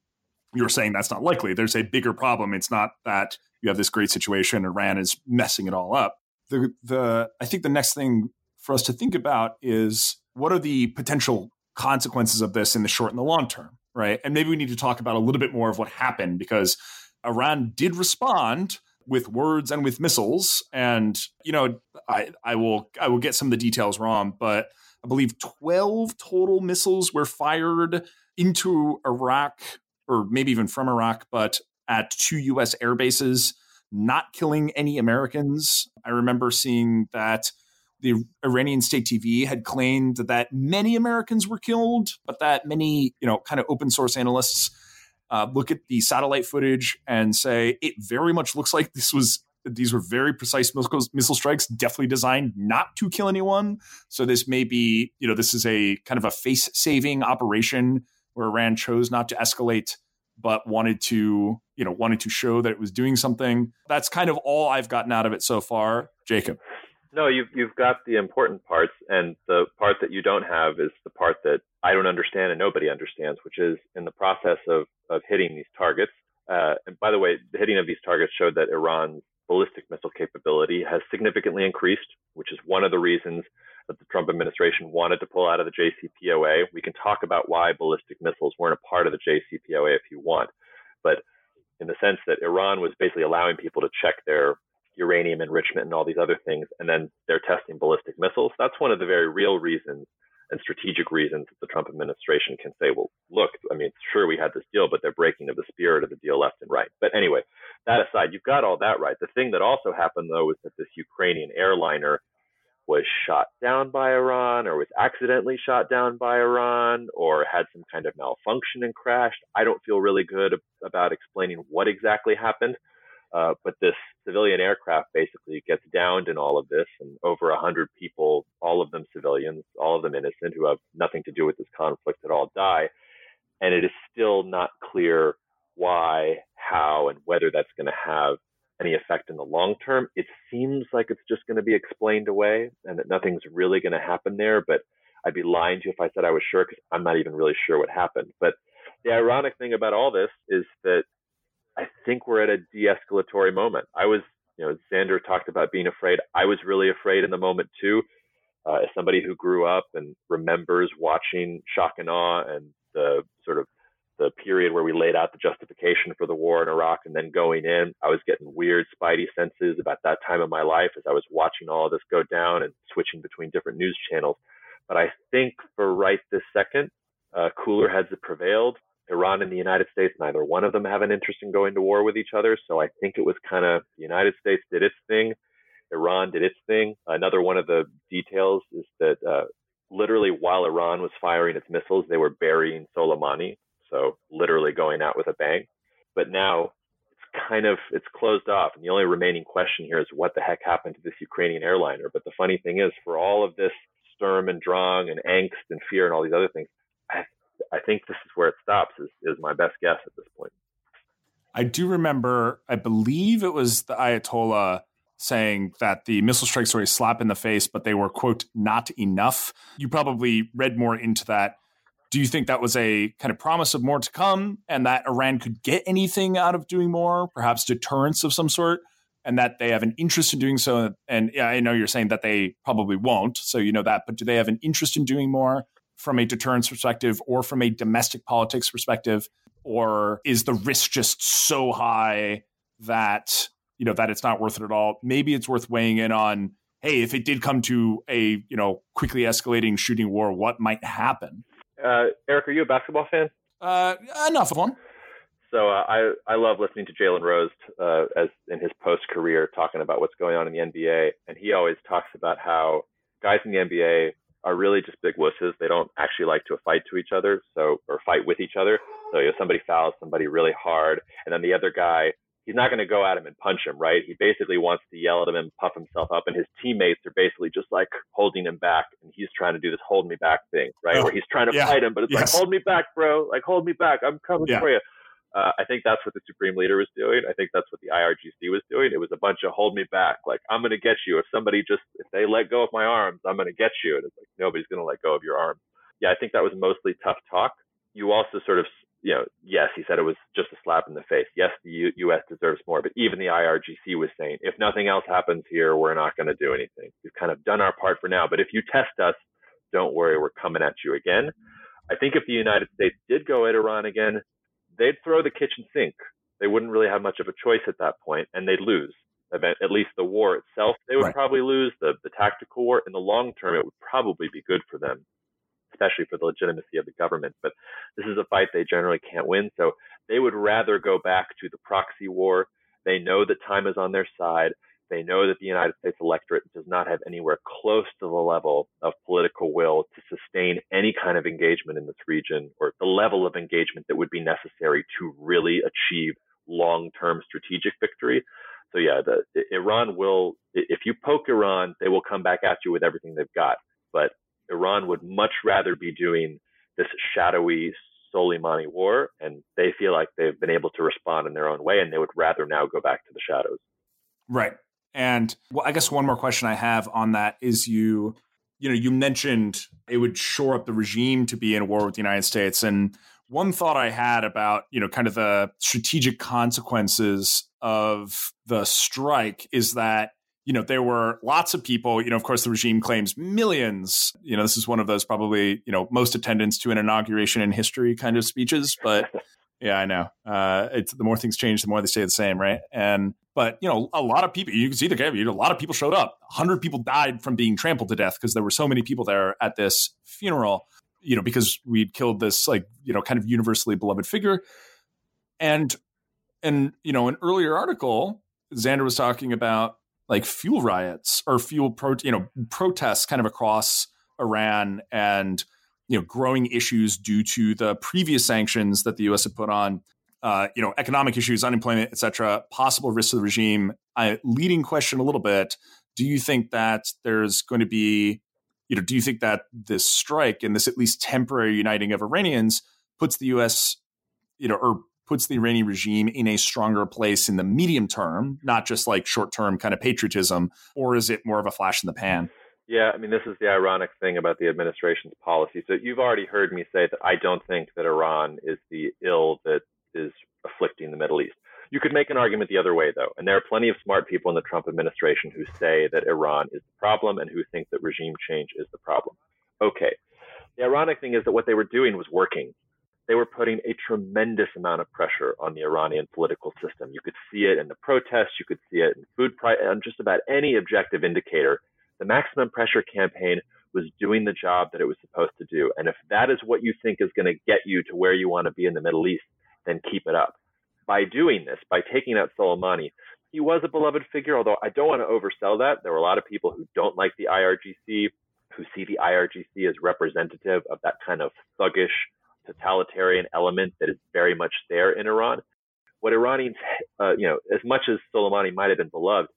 you're saying that's not likely. There's a bigger problem. It's not that you have this great situation. Iran is messing it all up. The the I think the next thing for us to think about is what are the potential consequences of this in the short and the long term, right? And maybe we need to talk about a little bit more of what happened because Iran did respond with words and with missiles. And you know, I I will I will get some of the details wrong, but I believe twelve total missiles were fired into Iraq, or maybe even from Iraq, but at two U.S. air bases, not killing any Americans. I remember seeing that the Iranian state TV had claimed that many Americans were killed, but that many, you know, kind of open source analysts uh, look at the satellite footage and say it very much looks like this was these were very precise missile, missile strikes, definitely designed not to kill anyone. So this may be, you know, this is a kind of a face saving operation where Iran chose not to escalate, but wanted to, you know, wanted to show that it was doing something. That's kind of all I've gotten out of it so far, Jacob. No, you've you've got the important parts, and the part that you don't have is the part that I don't understand and nobody understands, which is in the process of of hitting these targets. Uh, and by the way, the hitting of these targets showed that Iran's ballistic missile capability has significantly increased, which is one of the reasons that the Trump administration wanted to pull out of the JCPOA. We can talk about why ballistic missiles weren't a part of the JCPOA if you want, but in the sense that Iran was basically allowing people to check their uranium enrichment and all these other things, and then they're testing ballistic missiles. That's one of the very real reasons and strategic reasons that the Trump administration can say, well, look, I mean, sure, we had this deal, but they're breaking of the spirit of the deal left and right. But anyway, that aside, you've got all that right. The thing that also happened, though, is that this Ukrainian airliner was shot down by Iran or was accidentally shot down by Iran or had some kind of malfunction and crashed. I don't feel really good about explaining what exactly happened. Uh, but this civilian aircraft basically gets downed in all of this, and over a hundred people, all of them civilians, all of them innocent, who have nothing to do with this conflict at all, die. And it is still not clear why, how, and whether that's going to have any effect in the long term. It seems like it's just going to be explained away, and that nothing's really going to happen there. But I'd be lying to you if I said I was sure, because I'm not even really sure what happened. But the ironic thing about all this is that I think we're at a de-escalatory moment. I was, you know, Xander talked about being afraid. I was really afraid in the moment too. Uh, as somebody who grew up and remembers watching Shock and Awe and the sort of the period where we laid out the justification for the war in Iraq and then going in, I was getting weird spidey senses about that time of my life as I was watching all of this go down and switching between different news channels. But I think for right this second, uh, cooler heads have prevailed. Iran and the United States, neither one of them have an interest in going to war with each other. So I think it was kind of the United States did its thing, Iran did its thing. Another one of the details is that uh, literally while Iran was firing its missiles, they were burying Soleimani. So literally going out with a bang. But now it's kind of it's closed off, and the only remaining question here is what the heck happened to this Ukrainian airliner. But the funny thing is, for all of this Sturm and Drang and angst and fear and all these other things, I I think this is where it stops. Is is my best guess at this point. I do remember. I believe it was the Ayatollah saying that the missile strikes were a slap in the face, but they were quote not enough. You probably read more into that. Do you think that was a kind of promise of more to come, and that Iran could get anything out of doing more, perhaps deterrence of some sort? and that they have an interest in doing so. And I know you're saying that they probably won't, so you know that, but do they have an interest in doing more? From a deterrence perspective or from a domestic politics perspective? Or is the risk just so high that you know that it's not worth it at all. Maybe it's worth weighing in on. Hey, if it did come to a you know quickly escalating shooting war, what might happen? Uh, Eric, are you a basketball fan? Uh, enough of one. So uh, I I love listening to Jalen Rose uh, as in his post career talking about what's going on in the NBA, and he always talks about how guys in the NBA are really just big wusses. They don't actually like to fight to each other, so or fight with each other. So you know, somebody fouls somebody really hard, and then the other guy, he's not going to go at him and punch him, right? He basically wants to yell at him and puff himself up, and his teammates are basically just like holding him back, and he's trying to do this hold me back thing, right? Oh, Where he's trying to yeah. fight him, but it's yes. like hold me back, bro, like hold me back, I'm coming yeah. for you. Uh, I think that's what the Supreme Leader was doing. I think that's what the IRGC was doing. It was a bunch of hold me back, like I'm going to get you. If somebody just if they let go of my arms, I'm going to get you. And it's like nobody's going to let go of your arms. Yeah, I think that was mostly tough talk. You also sort of, you know, yes, he said it was just a slap in the face. Yes, the U- U.S. deserves more, but even the IRGC was saying, if nothing else happens here, we're not going to do anything. We've kind of done our part for now, but if you test us, don't worry, we're coming at you again. I think if the United States did go at Iran again, they'd throw the kitchen sink. They wouldn't really have much of a choice at that point, and they'd lose. At least the war itself, they would right. probably lose. The the tactical war in the long term, it would probably be good for them, especially for the legitimacy of the government. But this is a fight they generally can't win, so they would rather go back to the proxy war. They know that time is on their side. They know that the United States electorate does not have anywhere close to the level of political will to sustain any kind of engagement in this region or the level of engagement that would be necessary to really achieve long-term strategic victory. So yeah, the, Iran will, if you poke Iran, they will come back at you with everything they've got. But Iran would much rather be doing this shadowy Soleimani war, and they feel like they've been able to respond in their own way, and they would rather now go back to the shadows. Right. And well, I guess one more question I have on that is you, you know, you mentioned it would shore up the regime to be in war with the United States. And one thought I had about, you know, kind of the strategic consequences of the strike is that, you know, there were lots of people, you know, of course, the regime claims millions. You know, this is one of those probably, you know, most attendance to an inauguration in history kind of speeches. But yeah, I know. Uh, it's the more things change, the more they stay the same, right? And but you know, a lot of people. You can see the game. A lot of people showed up. hundred people died from being trampled to death because there were so many people there at this funeral. You know, because we'd killed this like you know kind of universally beloved figure, and and you know, an earlier article, Xander was talking about like fuel riots or fuel pro you know protests kind of across Iran and you know growing issues due to the previous sanctions that the U.S. had put on. Uh, you know, economic issues, unemployment, et cetera, possible risks to the regime. I, leading question a little bit: Do you think that there's going to be, you know, do you think that this strike and this at least temporary uniting of Iranians puts the U.S., you know, or puts the Iranian regime in a stronger place in the medium term, not just like short term kind of patriotism, or is it more of a flash in the pan? Yeah, I mean, this is the ironic thing about the administration's policy. So you've already heard me say that I don't think that Iran is the ill that is afflicting the Middle East. You could make an argument the other way, though, and there are plenty of smart people in the Trump administration who say that Iran is the problem and who think that regime change is the problem. Okay. The ironic thing is that what they were doing was working. They were putting a tremendous amount of pressure on the Iranian political system. You could see it in the protests, you could see it in food price, on just about any objective indicator the maximum pressure campaign was doing the job that it was supposed to do. And if that is what you think is going to get you to where you want to be in the Middle East, then keep it up. By doing this, by taking out Soleimani, he was a beloved figure, although I don't want to oversell that. There were a lot of people who don't like the IRGC, who see the IRGC as representative of that kind of thuggish, totalitarian element that is very much there in Iran. What Iranians, uh, you know, as much as Soleimani might have been beloved,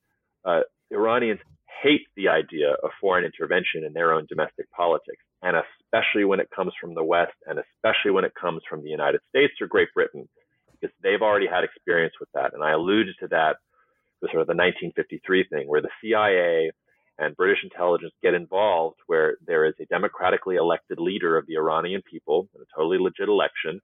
uh, Iranians hate the idea of foreign intervention in their own domestic politics, and especially when it comes from the West, and especially when it comes from the United States or Great Britain, because they've already had experience with that. And I alluded to that with sort of the 1953 thing, where the CIA and British intelligence get involved, where there is a democratically elected leader of the Iranian people in a totally legit election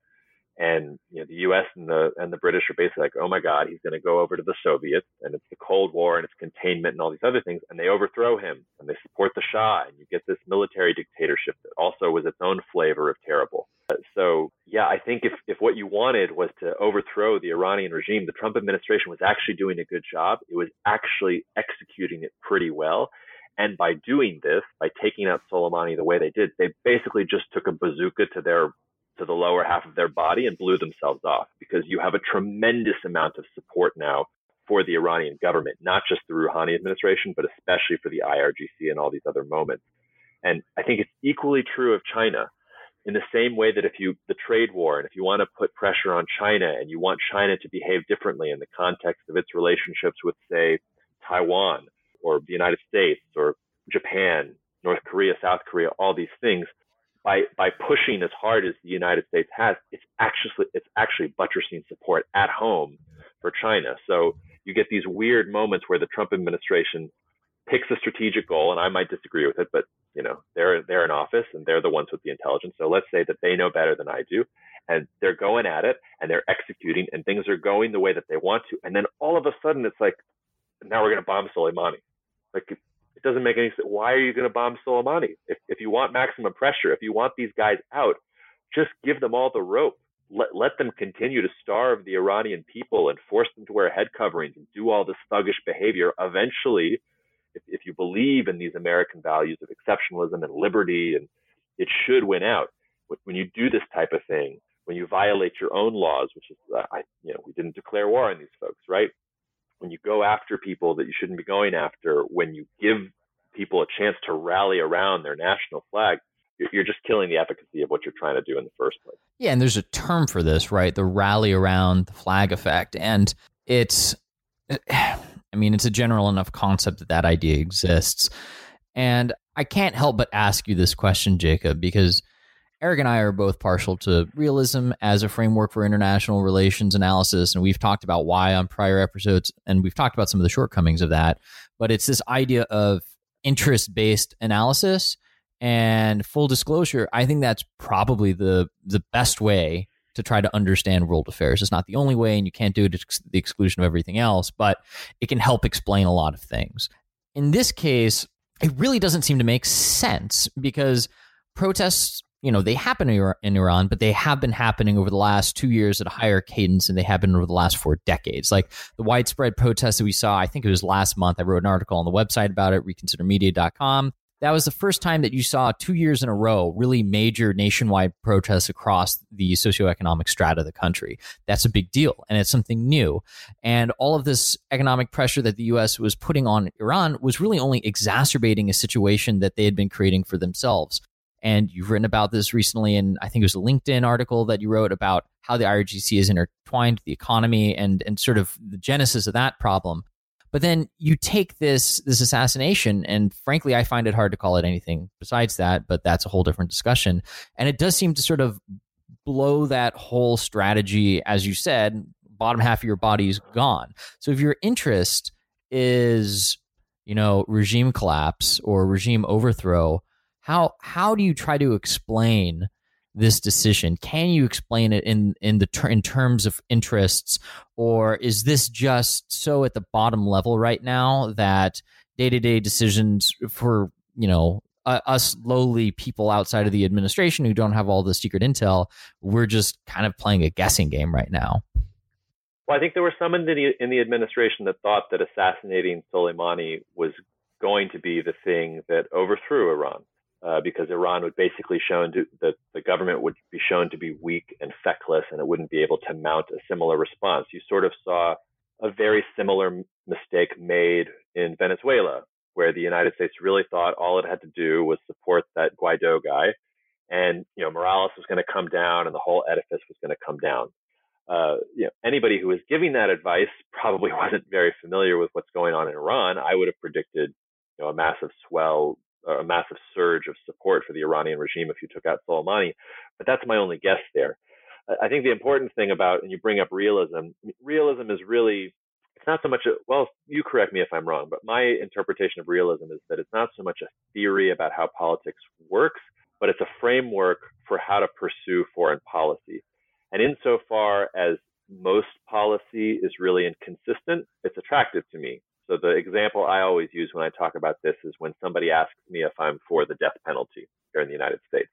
and you know, the U.S. and the and the British are basically like, oh my God, he's going to go over to the Soviets, and it's the Cold War and it's containment and all these other things, and they overthrow him and they support the Shah, and you get this military dictatorship that also was its own flavor of terrible. Uh, so yeah, I think if, if what you wanted was to overthrow the Iranian regime, the Trump administration was actually doing a good job. It was actually executing it pretty well. And by doing this, by taking out Soleimani the way they did, they basically just took a bazooka to their to the lower half of their body and blew themselves off because you have a tremendous amount of support now for the Iranian government, not just the Rouhani administration, but especially for the IRGC and all these other moments. And I think it's equally true of China in the same way that if you the trade war and if you want to put pressure on China and you want China to behave differently in the context of its relationships with say Taiwan or the United States or Japan, North Korea, South Korea, all these things by by pushing as hard as the United States has, it's actually it's actually buttressing support at home for China. So you get these weird moments where the Trump administration picks a strategic goal, and I might disagree with it, but you know they're they're in office and they're the ones with the intelligence. So let's say that they know better than I do, and they're going at it and they're executing, and things are going the way that they want to, and then all of a sudden it's like, now we're going to bomb Soleimani. Like it, doesn't make any sense. Why are you going to bomb Soleimani? If if you want maximum pressure, if you want these guys out, just give them all the rope. Let, let them continue to starve the Iranian people and force them to wear head coverings and do all this thuggish behavior. Eventually, if, if you believe in these American values of exceptionalism and liberty, and it should win out. When you do this type of thing, when you violate your own laws, which is, uh, I, you know, we didn't declare war on these folks, right? When you go after people that you shouldn't be going after, when you give people a chance to rally around their national flag, you're just killing the efficacy of what you're trying to do in the first place. Yeah, and there's a term for this, right? The rally around the flag effect, and it's [SIGHS] I mean, it's a general enough concept that that idea exists. And I can't help but ask you this question, Jacob, because Eric and I are both partial to realism as a framework for international relations analysis. And we've talked about why on prior episodes, and we've talked about some of the shortcomings of that. But it's this idea of interest based analysis. And full disclosure, I think that's probably the the best way to try to understand world affairs. It's not the only way, and you can't do it to the exclusion of everything else, but it can help explain a lot of things. In this case, it really doesn't seem to make sense because protests, you know, they happen in Iran, but they have been happening over the last two years at a higher cadence than they have been over the last four decades. Like the widespread protests that we saw, I think it was last month. I wrote an article on the website about it, reconsidermedia.com that was the first time that you saw two years in a row really major nationwide protests across the socioeconomic strata of the country. That's a big deal, and it's something new. And all of this economic pressure that the U.S. was putting on Iran was really only exacerbating a situation that they had been creating for themselves. And you've written about this recently, and I think it was a LinkedIn article that you wrote about how the IRGC is intertwined with the economy and and sort of the genesis of that problem. But then you take this this assassination, and frankly, I find it hard to call it anything besides that. But that's a whole different discussion. And it does seem to sort of blow that whole strategy, as you said. Bottom half of your body's gone. So if your interest is, you know, regime collapse or regime overthrow, how how do you try to explain this decision? Can you explain it in in the ter- in terms of interests, or is this just so at the bottom level right now that day to day decisions for you know uh, us lowly people outside of the administration who don't have all the secret intel, we're just kind of playing a guessing game right now? Well, I think there were some in the in the administration that thought that assassinating Soleimani was going to be the thing that overthrew Iran uh, because Iran would basically shown that the government would be shown to be weak and feckless, and it wouldn't be able to mount a similar response. You sort of saw a very similar mistake made in Venezuela, where the United States really thought all it had to do was support that Guaido guy, and you know Morales was going to come down, and the whole edifice was going to come down. Uh, you know, anybody who was giving that advice [LAUGHS] probably wasn't very familiar with what's going on in Iran. I would have predicted, you know, a massive swell a massive surge of support for the Iranian regime if you took out Soleimani. But that's my only guess there. I think the important thing about, and you bring up realism, realism is really, it's not so much, a, well, you correct me if I'm wrong, but my interpretation of realism is that it's not so much a theory about how politics works, but it's a framework for how to pursue foreign policy. And insofar as most policy is really inconsistent, it's attractive to me. So the example I always use when I talk about this is when somebody asks me if I'm for the death penalty here in the United States.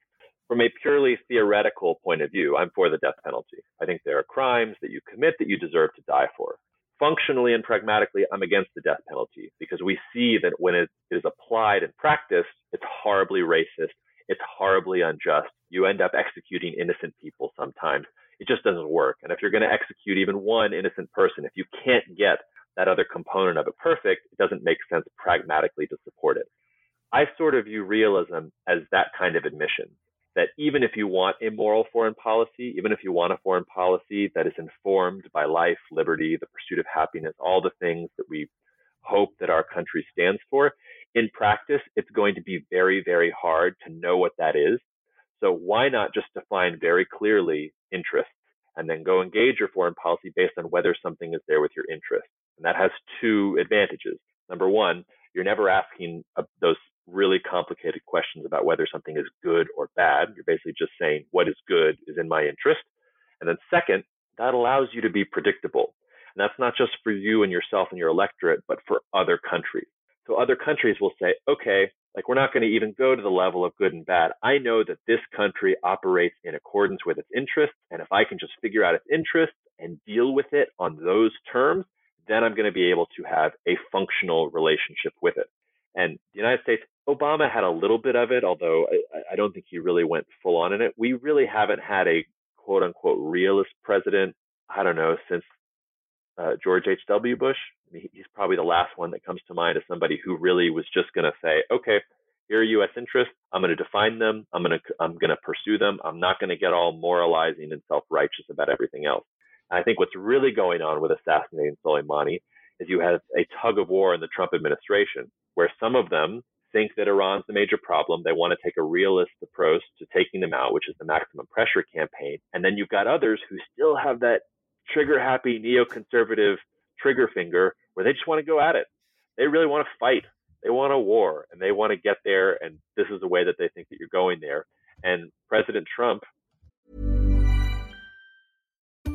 from a purely theoretical point of view, I'm for the death penalty. I think there are crimes that you commit that you deserve to die for. Functionally and pragmatically, I'm against the death penalty because we see that when it is applied in practice, it's horribly racist, it's horribly unjust. You end up executing innocent people sometimes. It just doesn't work. And if you're going to execute even one innocent person, if you can't get that other component of it perfect, it doesn't make sense pragmatically to support it. I sort of view realism as that kind of admission that even if you want a moral foreign policy, even if you want a foreign policy that is informed by life, liberty, the pursuit of happiness, all the things that we hope that our country stands for, in practice, it's going to be very, very hard to know what that is. So why not just define very clearly interests and then go engage your foreign policy based on whether something is there with your interests? And that has two advantages. Number one, you're never asking those really complicated questions about whether something is good or bad. You're basically just saying what is good is in my interest. And then second, that allows you to be predictable. And that's not just for you and yourself and your electorate, but for other countries. So other countries will say, okay, like we're not going to even go to the level of good and bad. I know that this country operates in accordance with its interests. And if I can just figure out its interests and deal with it on those terms, then I'm going to be able to have a functional relationship with it. And the United States, Obama had a little bit of it, although I, I don't think he really went full on in it. We really haven't had a quote unquote realist president, I don't know, since uh, George H.W. Bush. I mean, he's probably the last one that comes to mind as somebody who really was just going to say, okay, here are U.S. interests. I'm going to define them. I'm going to I'm going to pursue them. I'm not going to get all moralizing and self-righteous about everything else. I think what's really going on with assassinating Soleimani is you have a tug of war in the Trump administration where some of them think that Iran's the major problem. They want to take a realist approach to taking them out, which is the maximum pressure campaign. And then you've got others who still have that trigger happy neoconservative trigger finger where they just want to go at it. They really want to fight. They want a war and they want to get there. And this is the way that they think that you're going there. And President Trump.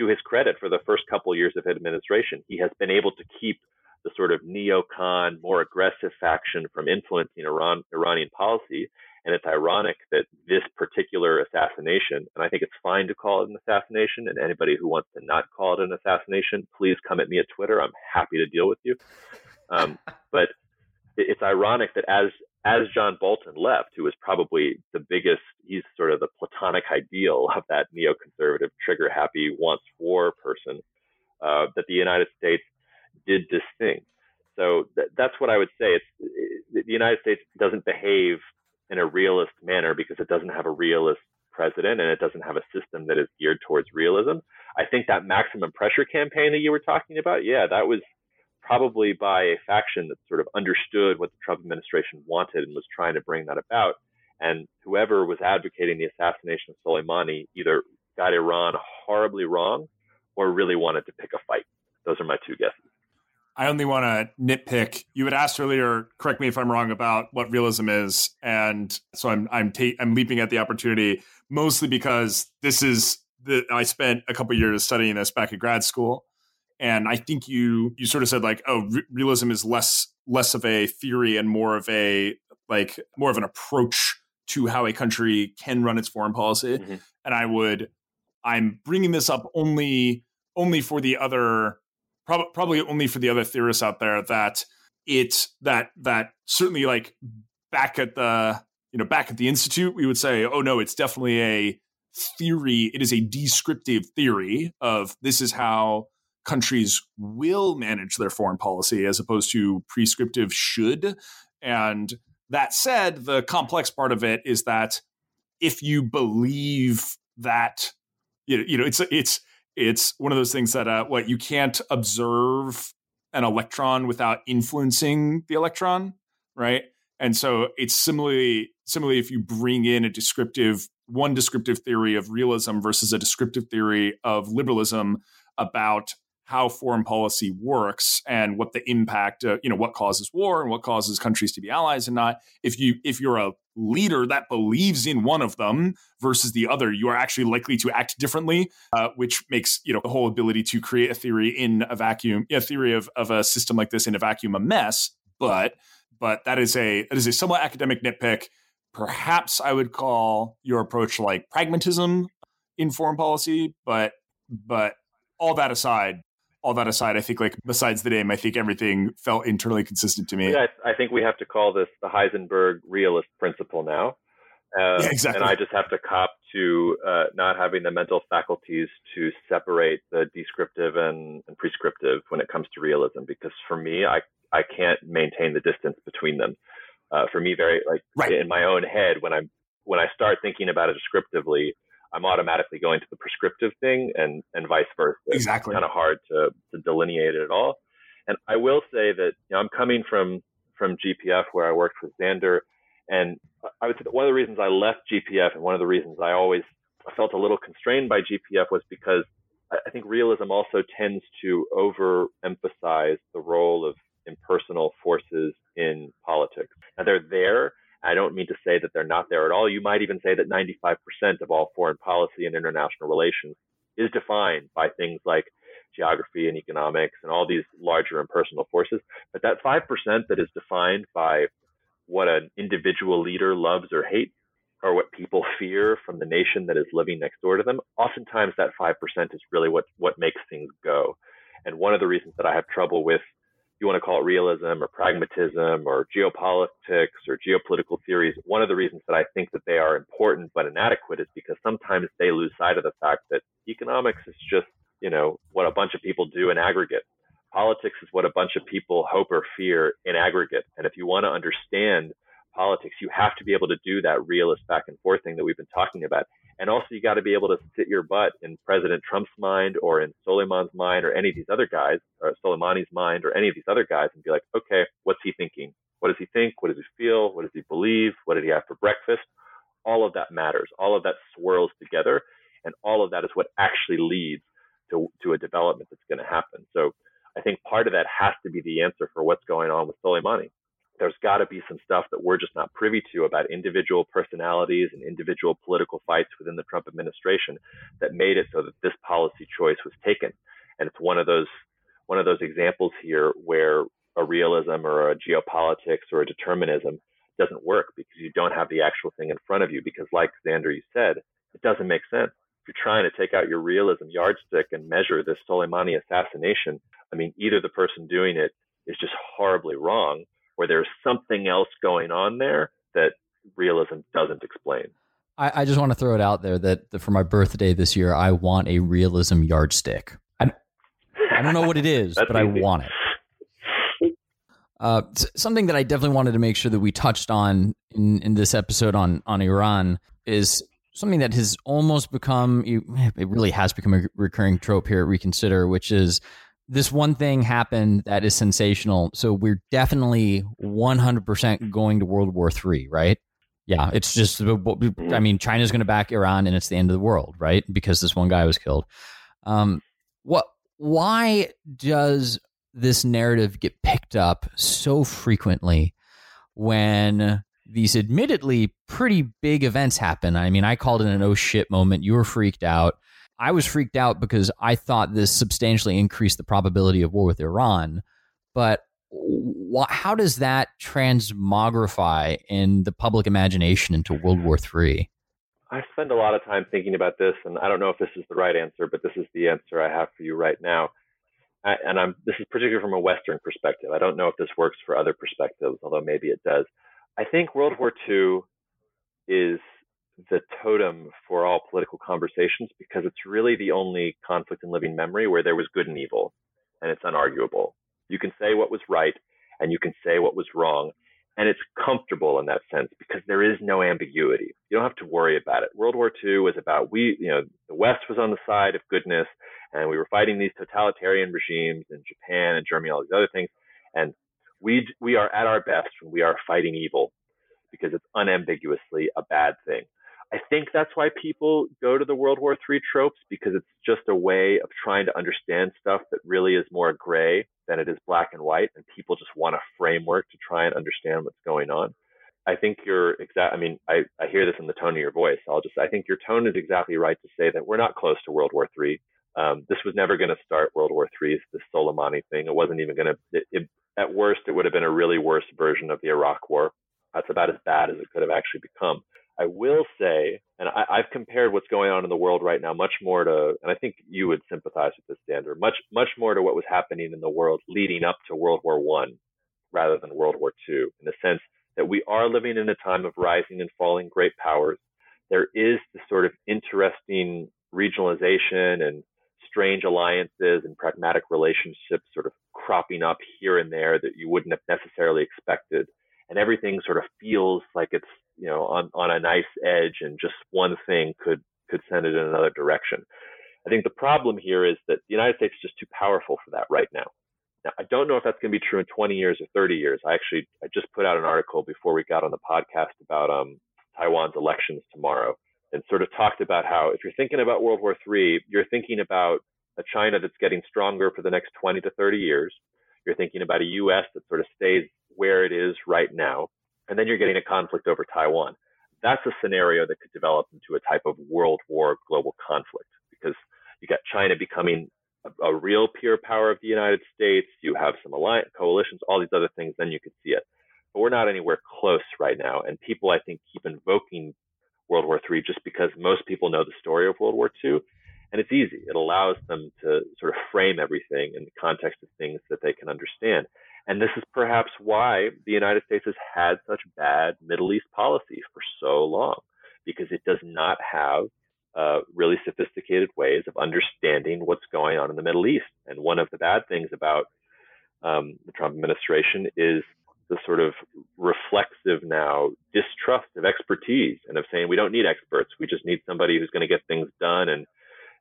to his credit, for the first couple years of administration, he has been able to keep the sort of neocon, more aggressive faction from influencing Iran, Iranian policy. And it's ironic that this particular assassination, and I think it's fine to call it an assassination, and anybody who wants to not call it an assassination, please come at me at Twitter. I'm happy to deal with you. Um, but it's ironic that as as John Bolton left, who was probably the biggest, he's sort of the platonic ideal of that neoconservative, trigger happy, wants war person, uh, that the United States did this thing. So th- that's what I would say. It's it, the United States doesn't behave in a realist manner because it doesn't have a realist president and it doesn't have a system that is geared towards realism. I think that maximum pressure campaign that you were talking about, yeah, that was probably by a faction that sort of understood what the Trump administration wanted and was trying to bring that about. And whoever was advocating the assassination of Soleimani either got Iran horribly wrong or really wanted to pick a fight. Those are my two guesses. I only want to nitpick. You had asked earlier, correct me if I'm wrong about what realism is, and so I'm I'm ta- I'm leaping at the opportunity mostly because this is the I spent a couple years studying this back at grad school, and I think you you sort of said like, oh, re- realism is less less of a theory and more of a like more of an approach to how a country can run its foreign policy. Mm-hmm. And I would, I'm bringing this up only only for the other prob- probably only for the other theorists out there that it that that certainly like back at the you know back at the institute we would say oh no it's definitely a theory it is a descriptive theory of this is how countries will manage their foreign policy as opposed to prescriptive should and that said the complex part of it is that if you believe that you know, it's it's it's one of those things that uh, what you can't observe an electron without influencing the electron, right? And so it's similarly similarly if you bring in a descriptive one descriptive theory of realism versus a descriptive theory of liberalism about how foreign policy works and what the impact, uh, you know, what causes war and what causes countries to be allies and not. If you if you're a leader that believes in one of them versus the other, you are actually likely to act differently, uh, which makes you know the whole ability to create a theory in a vacuum, a theory of of a system like this in a vacuum, a mess. But but that is a that is a somewhat academic nitpick. Perhaps I would call your approach like pragmatism in foreign policy, but but all that aside, all that aside, I think like besides the name, I think everything felt internally consistent to me. Yeah, I think we have to call this the Heisenberg realist principle now. Uh, yeah, exactly. And I just have to cop to uh, not having the mental faculties to separate the descriptive and, and, prescriptive when it comes to realism, because for me, I I can't maintain the distance between them. Uh, for me, very like right. in my own head, when I'm when I start thinking about it descriptively, I'm automatically going to the prescriptive thing and, and vice versa. Exactly. It's kind of hard to, to delineate it at all. And I will say that you know, I'm coming from, from GPF where I worked with Xander. And I would say that one of the reasons I left GPF and one of the reasons I always felt a little constrained by GPF was because I think realism also tends to overemphasize the role of impersonal forces in politics. And they're there, I don't mean to say that they're not there at all. You might even say that 95% of all foreign policy and international relations is defined by things like geography and economics and all these larger impersonal forces. But that 5% that is defined by what an individual leader loves or hates, or what people [LAUGHS] fear from the nation that is living next door to them, oftentimes that 5% is really what, what makes things go. And one of the reasons that I have trouble with you want to call it realism or pragmatism or geopolitics or geopolitical theories, one of the reasons that I think that they are important but inadequate is because sometimes they lose sight of the fact that economics is just, you know, what a bunch of people do in aggregate. Politics is what a bunch of people hope or fear in aggregate. And if you want to understand politics, you have to be able to do that realist back and forth thing that we've been talking about. And also, you got to be able to sit your butt in President Trump's mind or in Soleiman's mind or any of these other guys, or Soleimani's mind or any of these other guys, and be like, okay, what's he thinking? What does he think? What does he feel? What does he believe? What did he have for breakfast? All of that matters. All of that swirls together. And all of that is what actually leads to, to a development that's going to happen. So I think part of that has to be the answer for what's going on with Soleimani there's got to be some stuff that we're just not privy to about individual personalities and individual political fights within the Trump administration that made it so that this policy choice was taken. And it's one of those one of those examples here where a realism or a geopolitics or a determinism doesn't work because you don't have the actual thing in front of you. Because, like Xander, you said, it doesn't make sense. If you're trying to take out your realism yardstick and measure this Soleimani assassination, I mean, either the person doing it is just horribly wrong, where there's something else going on there that realism doesn't explain. I, I just want to throw it out there that, that, for my birthday this year, I want a realism yardstick. I, I don't know what it is, [LAUGHS] but easy. I want it. Uh, something that I definitely wanted to make sure that we touched on in, in this episode on, on Iran is something that has almost become, it really has become a recurring trope here at Reconsider, which is this one thing happened that is sensational. So we're definitely 100% going to World War III, right? Yeah, it's just, I mean, China's going to back Iran and it's the end of the world, right? Because this one guy was killed. Um, what, why does this narrative get picked up so frequently when these admittedly pretty big events happen? I mean, I called it an oh shit moment. You were freaked out. I was freaked out because I thought this substantially increased the probability of war with Iran. But wh- how does that transmogrify in the public imagination into World War III? I spend a lot of time thinking about this, and I don't know if this is the right answer, but this is the answer I have for you right now. and I'm this is particularly from a Western perspective. I don't know if this works for other perspectives, although maybe it does. I think World War II is the totem for all political conversations because it's really the only conflict in living memory where there was good and evil, and it's unarguable. You can say what was right and you can say what was wrong, and it's comfortable in that sense because there is no ambiguity. You don't have to worry about it. World War II was about we, you know, the West was on the side of goodness, and we were fighting these totalitarian regimes in Japan and Germany, all these other things, and we we are at our best when we are fighting evil because it's unambiguously a bad thing. I think that's why people go to the World War III tropes because it's just a way of trying to understand stuff that really is more gray than it is black and white, and people just want a framework to try and understand what's going on. I think you're exact. I mean, I, I hear this in the tone of your voice. I'll just, I think your tone is exactly right to say that we're not close to World War III. Um, this was never going to start World War III. This Soleimani thing. It wasn't even going to. At worst, it would have been a really worse version of the Iraq War. That's about as bad as it could have actually become. I will say, and I, have compared what's going on in the world right now much more to, and I think you would sympathize with this, Xander, much much more to what was happening in the world leading up to World War One, rather than World War Two, in the sense that we are living in a time of rising and falling great powers. There is this sort of interesting regionalization and strange alliances and pragmatic relationships sort of cropping up here and there that you wouldn't have necessarily expected and everything sort of feels like it's you know on on a nice edge and just one thing could could send it in another direction. I think the problem here is that the united states is just too powerful for that right now. Now i don't know if that's going to be true in 20 years or 30 years. I actually i just put out an article before we got on the podcast about um, taiwan's elections tomorrow and sort of talked about how if you're thinking about world war iii you're thinking about a china that's getting stronger for the next 20 to 30 years. You're thinking about a us that sort of stays where it is right now, and then you're getting a conflict over Taiwan. That's a scenario that could develop into a type of world war global conflict because you got China becoming a, a real peer power of the United States. You have some alliance coalitions, all these other things. Then you could see it, but we're not anywhere close right now. And people, I think, keep invoking World War III just because most people know the story of World War II. And it's easy. It allows them to sort of frame everything in the context of things that they can understand. And this is perhaps why the United States has had such bad Middle East policy for so long, because it does not have uh, really sophisticated ways of understanding what's going on in the Middle East. And one of the bad things about um, the Trump administration is the sort of reflexive now distrust of expertise and of saying we don't need experts, we just need somebody who's going to get things done, and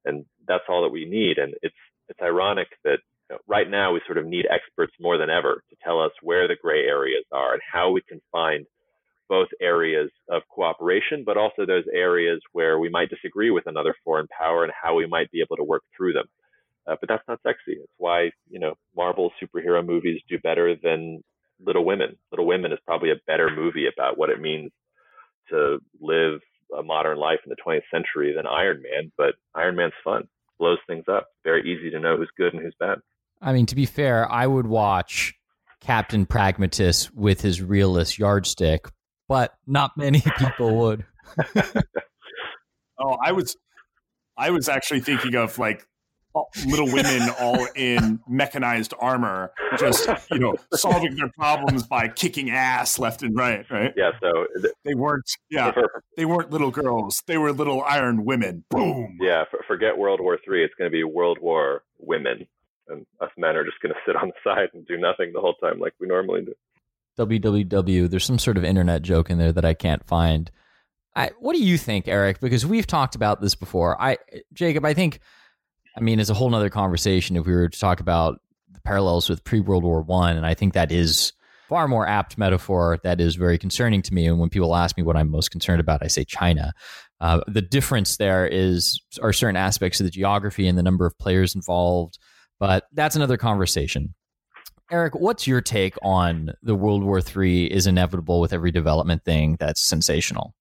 and that's all that we need. And it's it's ironic that right now we sort of need experts more than ever to tell us where the gray areas are and how we can find both areas of cooperation, but also those areas where we might disagree with another foreign power and how we might be able to work through them. Uh, but that's not sexy. It's why you know Marvel superhero movies do better than Little Women. Little Women is probably a better movie about what it means to live a modern life in the 20th century than Iron Man. But Iron Man's fun, blows things up. Very easy to know who's good and who's bad. I mean, to be fair, I would watch Captain Pragmatist with his realist yardstick, but not many [LAUGHS] people would. oh, I was, I was actually thinking of like little women all in mechanized armor, just you know, solving their problems by kicking ass left and right. Right? Yeah. So th- they weren't. Yeah, they weren't little girls. They were little iron women. Boom. Yeah. forget World War Three. It's going to be World War Women and us men are just going to sit on the [LAUGHS] side and do nothing the whole time like we normally do. WWW. There's some sort of internet joke in there that I can't find. I, what do you think, Eric? Because we've talked about this before. I, Jacob, I think, I mean, it's a whole nother conversation if we were to talk about the parallels with pre World War One, and I think that is far more apt metaphor that is very concerning to me. And when people ask me what I'm most concerned about, I say China. Uh, the difference there is are certain aspects of the geography and the number of players involved but that's another conversation. Eric, what's your take on the World War III is inevitable with every development thing that's sensational?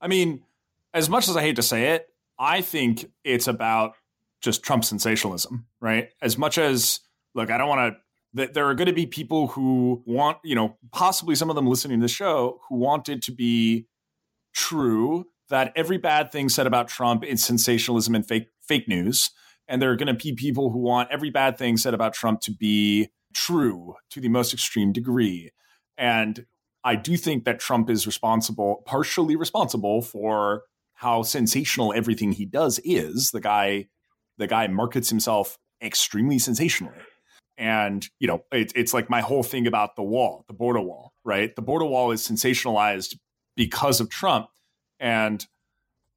I mean, as much as I hate to say it, I think it's about just Trump sensationalism, right? As much as, look, I don't want to there are going to be people who want, you know, possibly some of them listening to the show who want it to be true that every bad thing said about Trump is sensationalism and fake fake news And there are going to be people who want every bad thing said about Trump to be true to the most extreme degree. And I do think that Trump is responsible, partially responsible for how sensational everything he does is. The guy, the guy markets himself extremely sensationally. And, you know, it, it's like my whole thing about the wall, the border wall, right? The border wall is sensationalized because of Trump. And,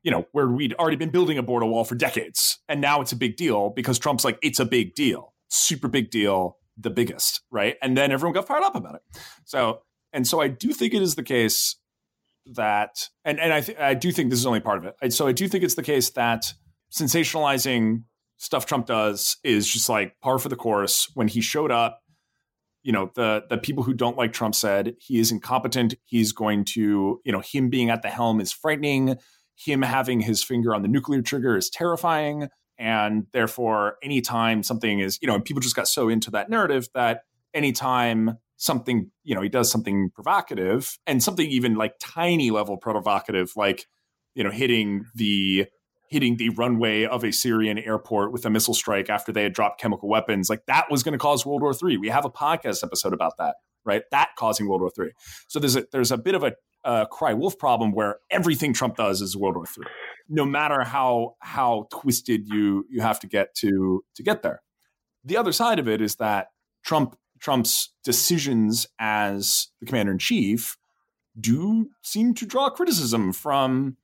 you know, where we'd already been building a border wall for decades. And now it's a big deal because Trump's like, it's a big deal, super big deal, the biggest, right? And then everyone got fired up about it. So, and so I do think it is the case that, and, and I, th- I do think this is only part of it. So I do think it's the case that sensationalizing stuff Trump does is just like par for the course. When he showed up, you know, the the people who don't like Trump said he is incompetent. He's going to, you know, him being at the helm is frightening. Him having his finger on the nuclear trigger is terrifying. And therefore, anytime something is, you know, and people just got so into that narrative that anytime something, you know, he does something provocative and something even like tiny level provocative, like, you know, hitting the hitting the runway of a Syrian airport with a missile strike after they had dropped chemical weapons. Like that was going to cause World War III. We have a podcast episode about that, right? That causing World War III. So there's a, there's a bit of a uh, cry wolf problem where everything Trump does is World War III, no matter how how twisted you you have to get to to get there. The other side of it is that Trump Trump's decisions as the commander in chief do seem to draw criticism from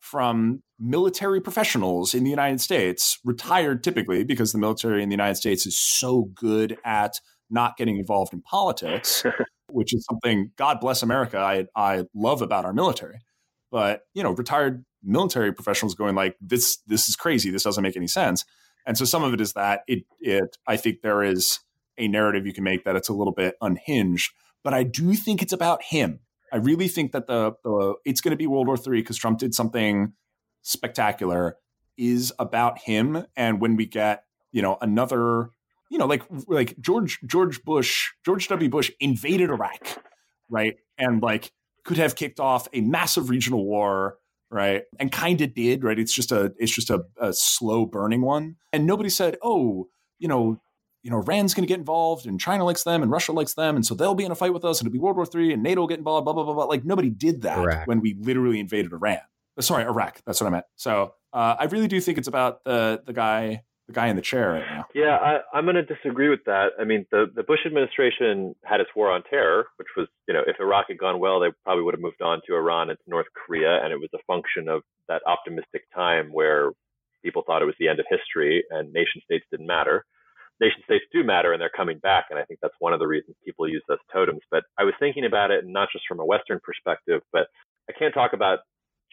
from military professionals in the United States, retired typically because the military in the United States is so good at not getting involved in politics, [LAUGHS] which is something God bless America I I love about our military. But, you know, retired military professionals going like this this is crazy, this doesn't make any sense. And so some of it is that it it I think there is a narrative you can make that it's a little bit unhinged, but I do think it's about him. I really think that the, the it's going to be World War III because Trump did something spectacular is about him. And when we get you know another you know like like George George Bush George W Bush invaded Iraq, right, and like could have kicked off a massive regional war right and kind of did right it's just a it's just a, a slow burning one and nobody said oh you know you know, Iran's going to get involved and China likes them and Russia likes them. And so they'll be in a fight with us and it'll be World War III and NATO will get involved, blah, blah, blah, blah. Like nobody did that Iraq. when we literally invaded Iran. Sorry, Iraq. That's what I meant. So uh, I really do think it's about the, the guy, the guy in the chair right now. Yeah, I, am going to disagree with that. I mean, the, the Bush administration had its war on terror, which was, you know, if Iraq had gone well, they probably would have moved on to Iran and to North Korea. And it was a function of that optimistic time where people thought it was the end of history and nation states didn't matter nation states do matter and they're coming back. And I think that's one of the reasons people use those totems. But I was thinking about it and not just from a Western perspective, but I can't talk about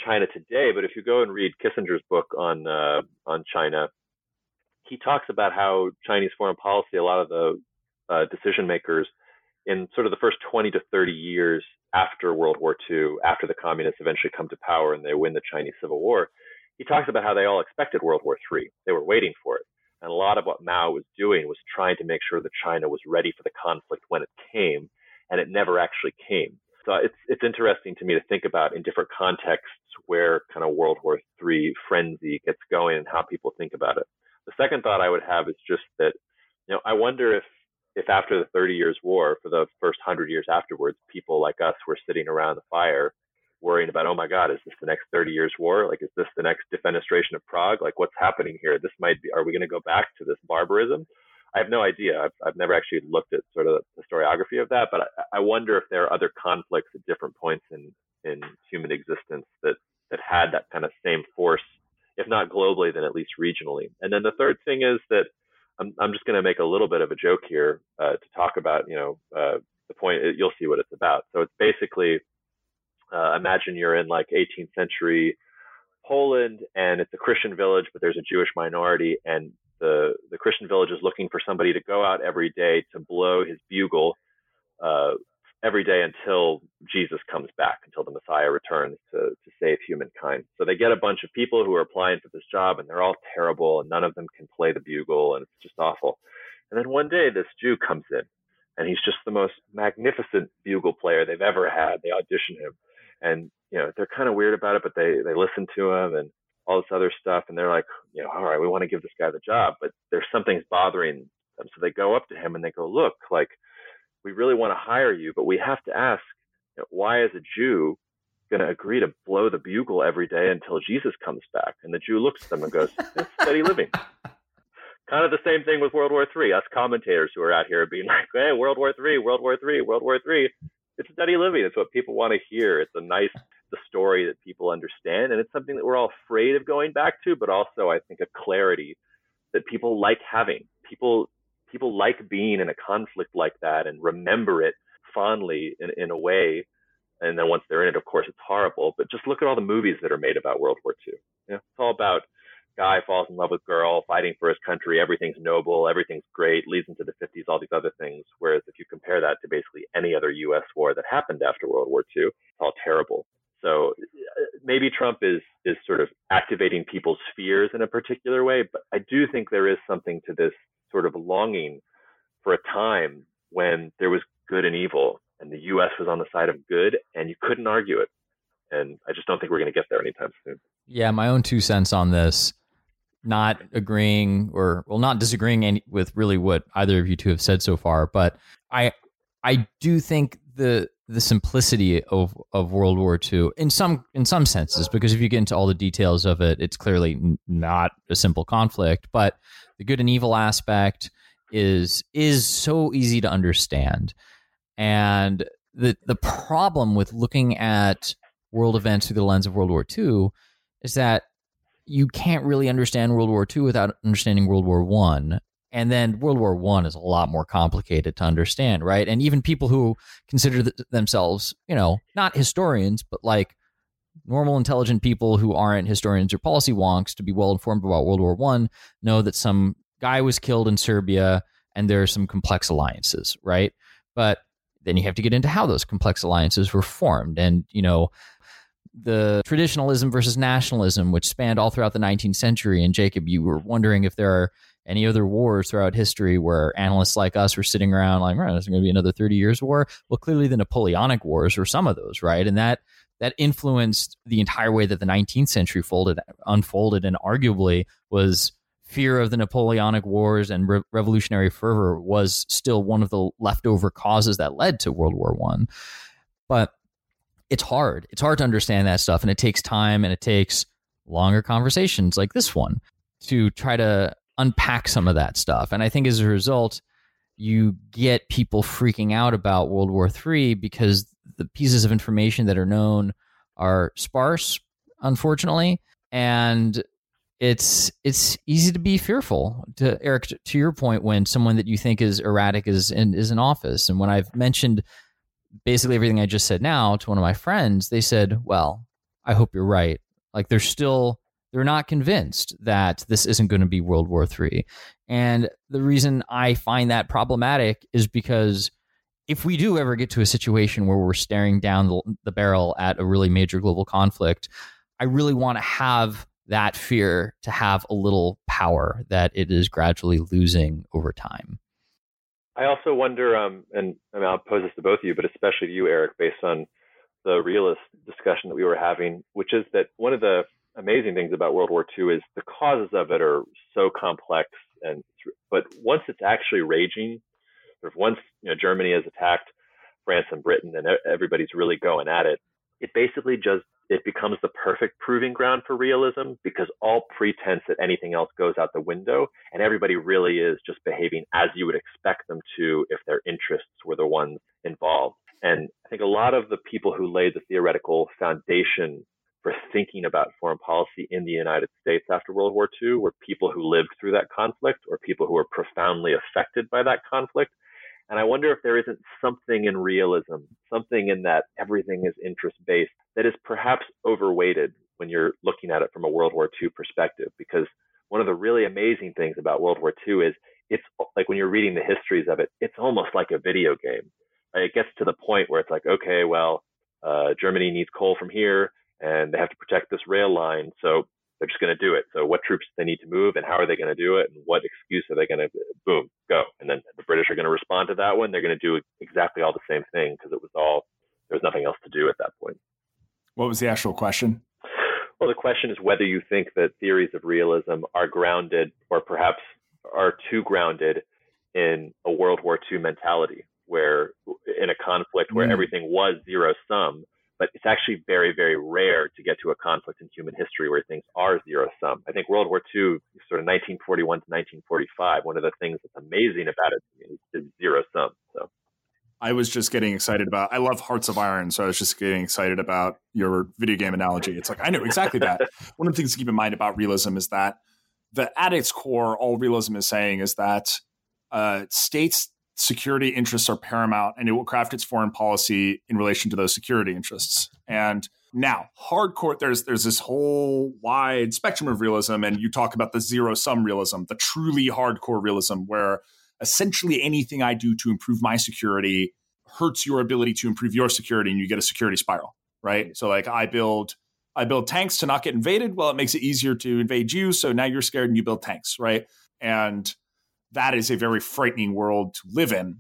China today. But if you go and read Kissinger's book on uh, on China, he talks about how Chinese foreign policy, a lot of the uh, decision makers in sort of the first 20 to 30 years after World War II, after the communists eventually come to power and they win the Chinese Civil War, he talks about how they all expected World War III. They were waiting for it. And a lot of what Mao was doing was trying to make sure that China was ready for the conflict when it came, and it never actually came. So it's it's interesting to me to think about in different contexts where kind of World War III frenzy gets going and how people think about it. The second thought I would have is just that, you know, I wonder if if after the 30 years war, for the first 100 years afterwards, people like us were sitting around the fire worrying about, oh my God, is this the next 30 years war? Like, is this the next defenestration of Prague? Like, what's happening here? This might be, are we going to go back to this barbarism? I have no idea. I've, I've never actually looked at sort of the historiography of that, but I, I wonder if there are other conflicts at different points in, in human existence that, that had that kind of same force, not globally, then at least regionally. And then the third thing is that I'm, I'm just going to make a little bit of a joke here uh, to talk about, you know, uh, the point, you'll see what it's about. So it's basically uh, imagine you're in like 18th century Poland and it's a Christian village, but there's a Jewish minority, and the the Christian village is looking for somebody to go out every day to blow his bugle uh, every day until Jesus comes back, until the Messiah returns to to save humankind. So they get a bunch of people who are applying for this job, and they're all terrible, and none of them can play the bugle, and it's just awful. And then one day, this Jew comes in, and he's just the most magnificent bugle player they've ever had. They audition him and you know they're kind of weird about it, but they they listen to him, and all this other stuff, and they're like, you know, all right, we want to give this guy the job, but there's something's bothering them. So they go up to him and they go, look, like, we really want to hire you, but we have to ask, you know, why is a Jew going to agree to blow the bugle every day until Jesus comes back? And the Jew looks at them and goes, it's steady living. [LAUGHS] kind of the same thing with World War III. Us commentators who are out here being [LAUGHS] like, hey, World War III, World War III, World War III. It's steady living. It's what people want to hear. It's a nice the story that people understand. And it's something that we're all afraid of going back to, but also I think a clarity that people like having. People people like being in a conflict like that and remember it fondly in, in a way. And then once they're in it, of course, it's horrible. But just look at all the movies that are made about World War II. You know, it's all about guy falls in love with girl, fighting for his country, everything's noble, everything's great, leads into the 50s, all these other things. Whereas if you compare that to basically any other U.S. war that happened after World War II, it's all terrible. So uh, maybe Trump is is sort of activating people's fears in a particular way, but I do think there is something to this sort of longing for a time when there was good and evil, and the U.S. was on the side of good, and you couldn't argue it. And I just don't think we're going to get there anytime soon. Yeah, my own two cents on this. Not agreeing or well, not disagreeing any, with really what either of you two have said so far, but I I do think the the simplicity of, of World War II in some in some senses, because if you get into all the details of it, it's clearly not a simple conflict. But the good and evil aspect is is so easy to understand, and the the problem with looking at world events through the lens of World War II is that you can't really understand World War II without understanding World War One, and then World War One is a lot more complicated to understand, right? And even people who consider th- themselves, you know, not historians, but like normal, intelligent people who aren't historians or policy wonks to be well informed about World War One know that some guy was killed in Serbia, and there are some complex alliances, right? But then you have to get into how those complex alliances were formed, and you know. The traditionalism versus nationalism, which spanned all throughout the 19th century. And Jacob, you were wondering if there are any other wars throughout history where analysts like us were sitting around like, right, there's going to be another 30 years war. Well, clearly the Napoleonic Wars were some of those, right? And that that influenced the entire way that the 19th century folded, unfolded, and arguably was fear of the Napoleonic Wars and re- revolutionary fervor was still one of the leftover causes that led to World War One. But it's hard. It's hard to understand that stuff, and it takes time, and it takes longer conversations like this one to try to unpack some of that stuff. And I think as a result, you get people freaking out about World War III because the pieces of information that are known are sparse, unfortunately, and it's it's easy to be fearful. To Eric, to your point, when someone that you think is erratic is in is in office, and when I've mentioned basically everything I just said now to one of my friends, they said, "Well, I hope you're right." Like there's still they're not convinced that this isn't going to be World War III. And the reason I find that problematic is because if we do ever get to a situation where we're staring down the, the barrel at a really major global conflict, I really want to have that fear to have a little power that it is gradually losing over time. I also wonder, um, and I mean, I'll pose this to both of you, but especially to you, Eric, based on the realist discussion that we were having, which is that one of the amazing things about World War II is the causes of it are so complex, and but once it's actually raging, once you know Germany has attacked France and Britain, and everybody's really going at it, it basically just it becomes the perfect proving ground for realism because all pretense that anything else goes out the window, and everybody really is just behaving as you would expect them to if their interests were the ones involved. And I think a lot of the people who laid the theoretical foundation for thinking about foreign policy in the United States after World War II were people who lived through that conflict or people who were profoundly affected by that conflict. And I wonder if there isn't something in realism, something in that everything is interest based that is perhaps overweighted when you're looking at it from a World War II perspective. Because one of the really amazing things about World War II is it's like when you're reading the histories of it, it's almost like a video game. It gets to the point where it's like, okay, well, uh, Germany needs coal from here and they have to protect this rail line. So they're just going to do it. So what troops do they need to move and how are they going to do it and what excuse are they going to boom go? And then the British are going to respond to that one. They're going to do exactly all the same thing because it was all there was nothing else to do at that point. What was the actual question? Well, the question is whether you think that theories of realism are grounded or perhaps are too grounded in a World War II mentality, where in a conflict where mm. everything was zero sum, but it's actually very, very rare to get to a conflict in human history where things are zero sum. I think World War II, sort of 1941 to 1945, one of the things that's amazing about it is, is zero sum. So I was just getting excited about. I love Hearts of Iron, so I was just getting excited about your video game analogy. It's like I know exactly that. [LAUGHS] One of the things to keep in mind about realism is that the at its core, all realism is saying is that uh, states' security interests are paramount, and it will craft its foreign policy in relation to those security interests. And now, hardcore, there's there's this whole wide spectrum of realism, and you talk about the zero sum realism, the truly hardcore realism, where essentially anything I do to improve my security hurts your ability to improve your security and you get a security spiral, right? So like I build I build tanks to not get invaded. Well, it makes it easier to invade you. So now you're scared and you build tanks, right? And that is a very frightening world to live in.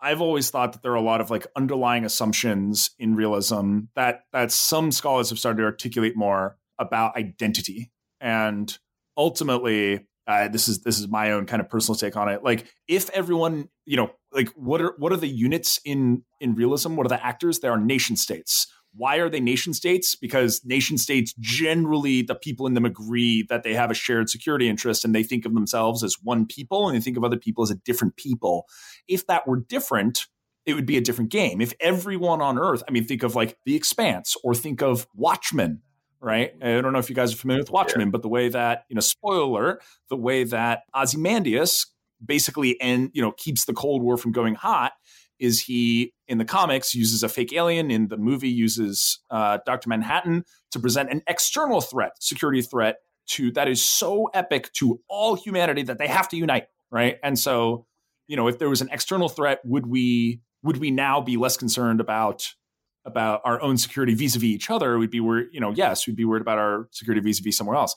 I've always thought that there are a lot of like underlying assumptions in realism that that some scholars have started to articulate more about identity. And ultimately, uh, this is this is my own kind of personal take on it. Like, if everyone, you know, like what are what are the units in in realism? What are the actors? There are nation states. Why are they nation states? Because nation states generally, the people in them agree that they have a shared security interest and they think of themselves as one people and they think of other people as a different people. If that were different, it would be a different game. If everyone on Earth, I mean, think of like The Expanse or think of Watchmen right? I don't know if you guys are familiar with Watchmen, yeah. but the way that, you know, spoiler, the way that Ozymandias basically and you know keeps the Cold War from going hot is he in the comics uses a fake alien in the movie uses uh, Dr. Manhattan to present an external threat, security threat to that is so epic to all humanity that they have to unite, right? And so, you know, if there was an external threat, would we would we now be less concerned about about our own security vis-a-vis each other, we'd be worried, you know, yes, we'd be worried about our security vis-a-vis somewhere else.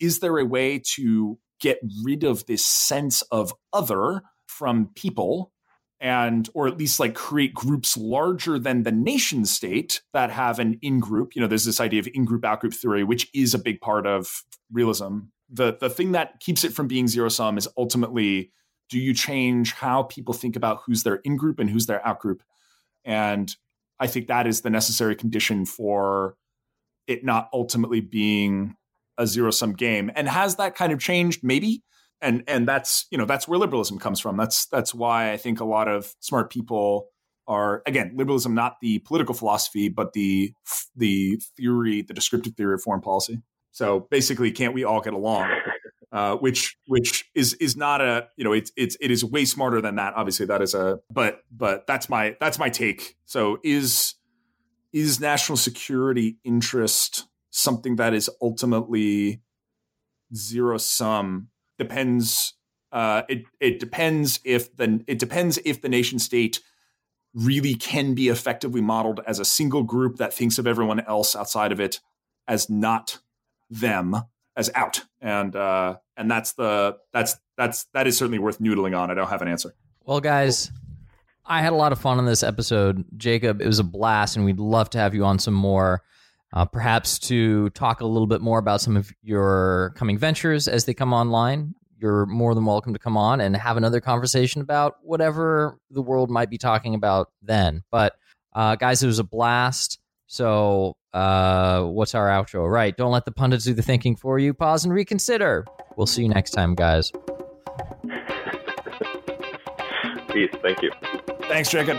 Is there a way to get rid of this sense of other from people and or at least like create groups larger than the nation state that have an in-group you know there's this idea of in-group out-group theory which is a big part of realism the the thing that keeps it from being zero sum is ultimately do you change how people think about who's their in-group and who's their out-group and I think that is the necessary condition for it not ultimately being a zero sum game. And has that kind of changed? Maybe. And and that's you know that's where liberalism comes from. That's that's why I think a lot of smart people are again liberalism, not the political philosophy, but the the theory, the descriptive theory of foreign policy. So basically, can't we all get along? [LAUGHS] uh, which which is is not a you know it's it's it is way smarter than that. Obviously, that is a but but that's my that's my take. So is is national security interest something that is ultimately zero sum? Depends. Uh, it it depends if the it depends if the nation state really can be effectively modeled as a single group that thinks of everyone else outside of it as not them as out, and uh, and that's the that's that's that is certainly worth noodling on. I don't have an answer. Well, guys, I had a lot of fun on this episode, Jacob. It was a blast, and we'd love to have you on some more. Uh, perhaps to talk a little bit more about some of your coming ventures as they come online. You're more than welcome to come on and have another conversation about whatever the world might be talking about then. But uh, guys, it was a blast. So, uh, what's our outro? Right. Don't let the pundits do the thinking for you. Pause and reconsider. We'll see you next time, guys. Peace. Thank you. Thanks, Jacob.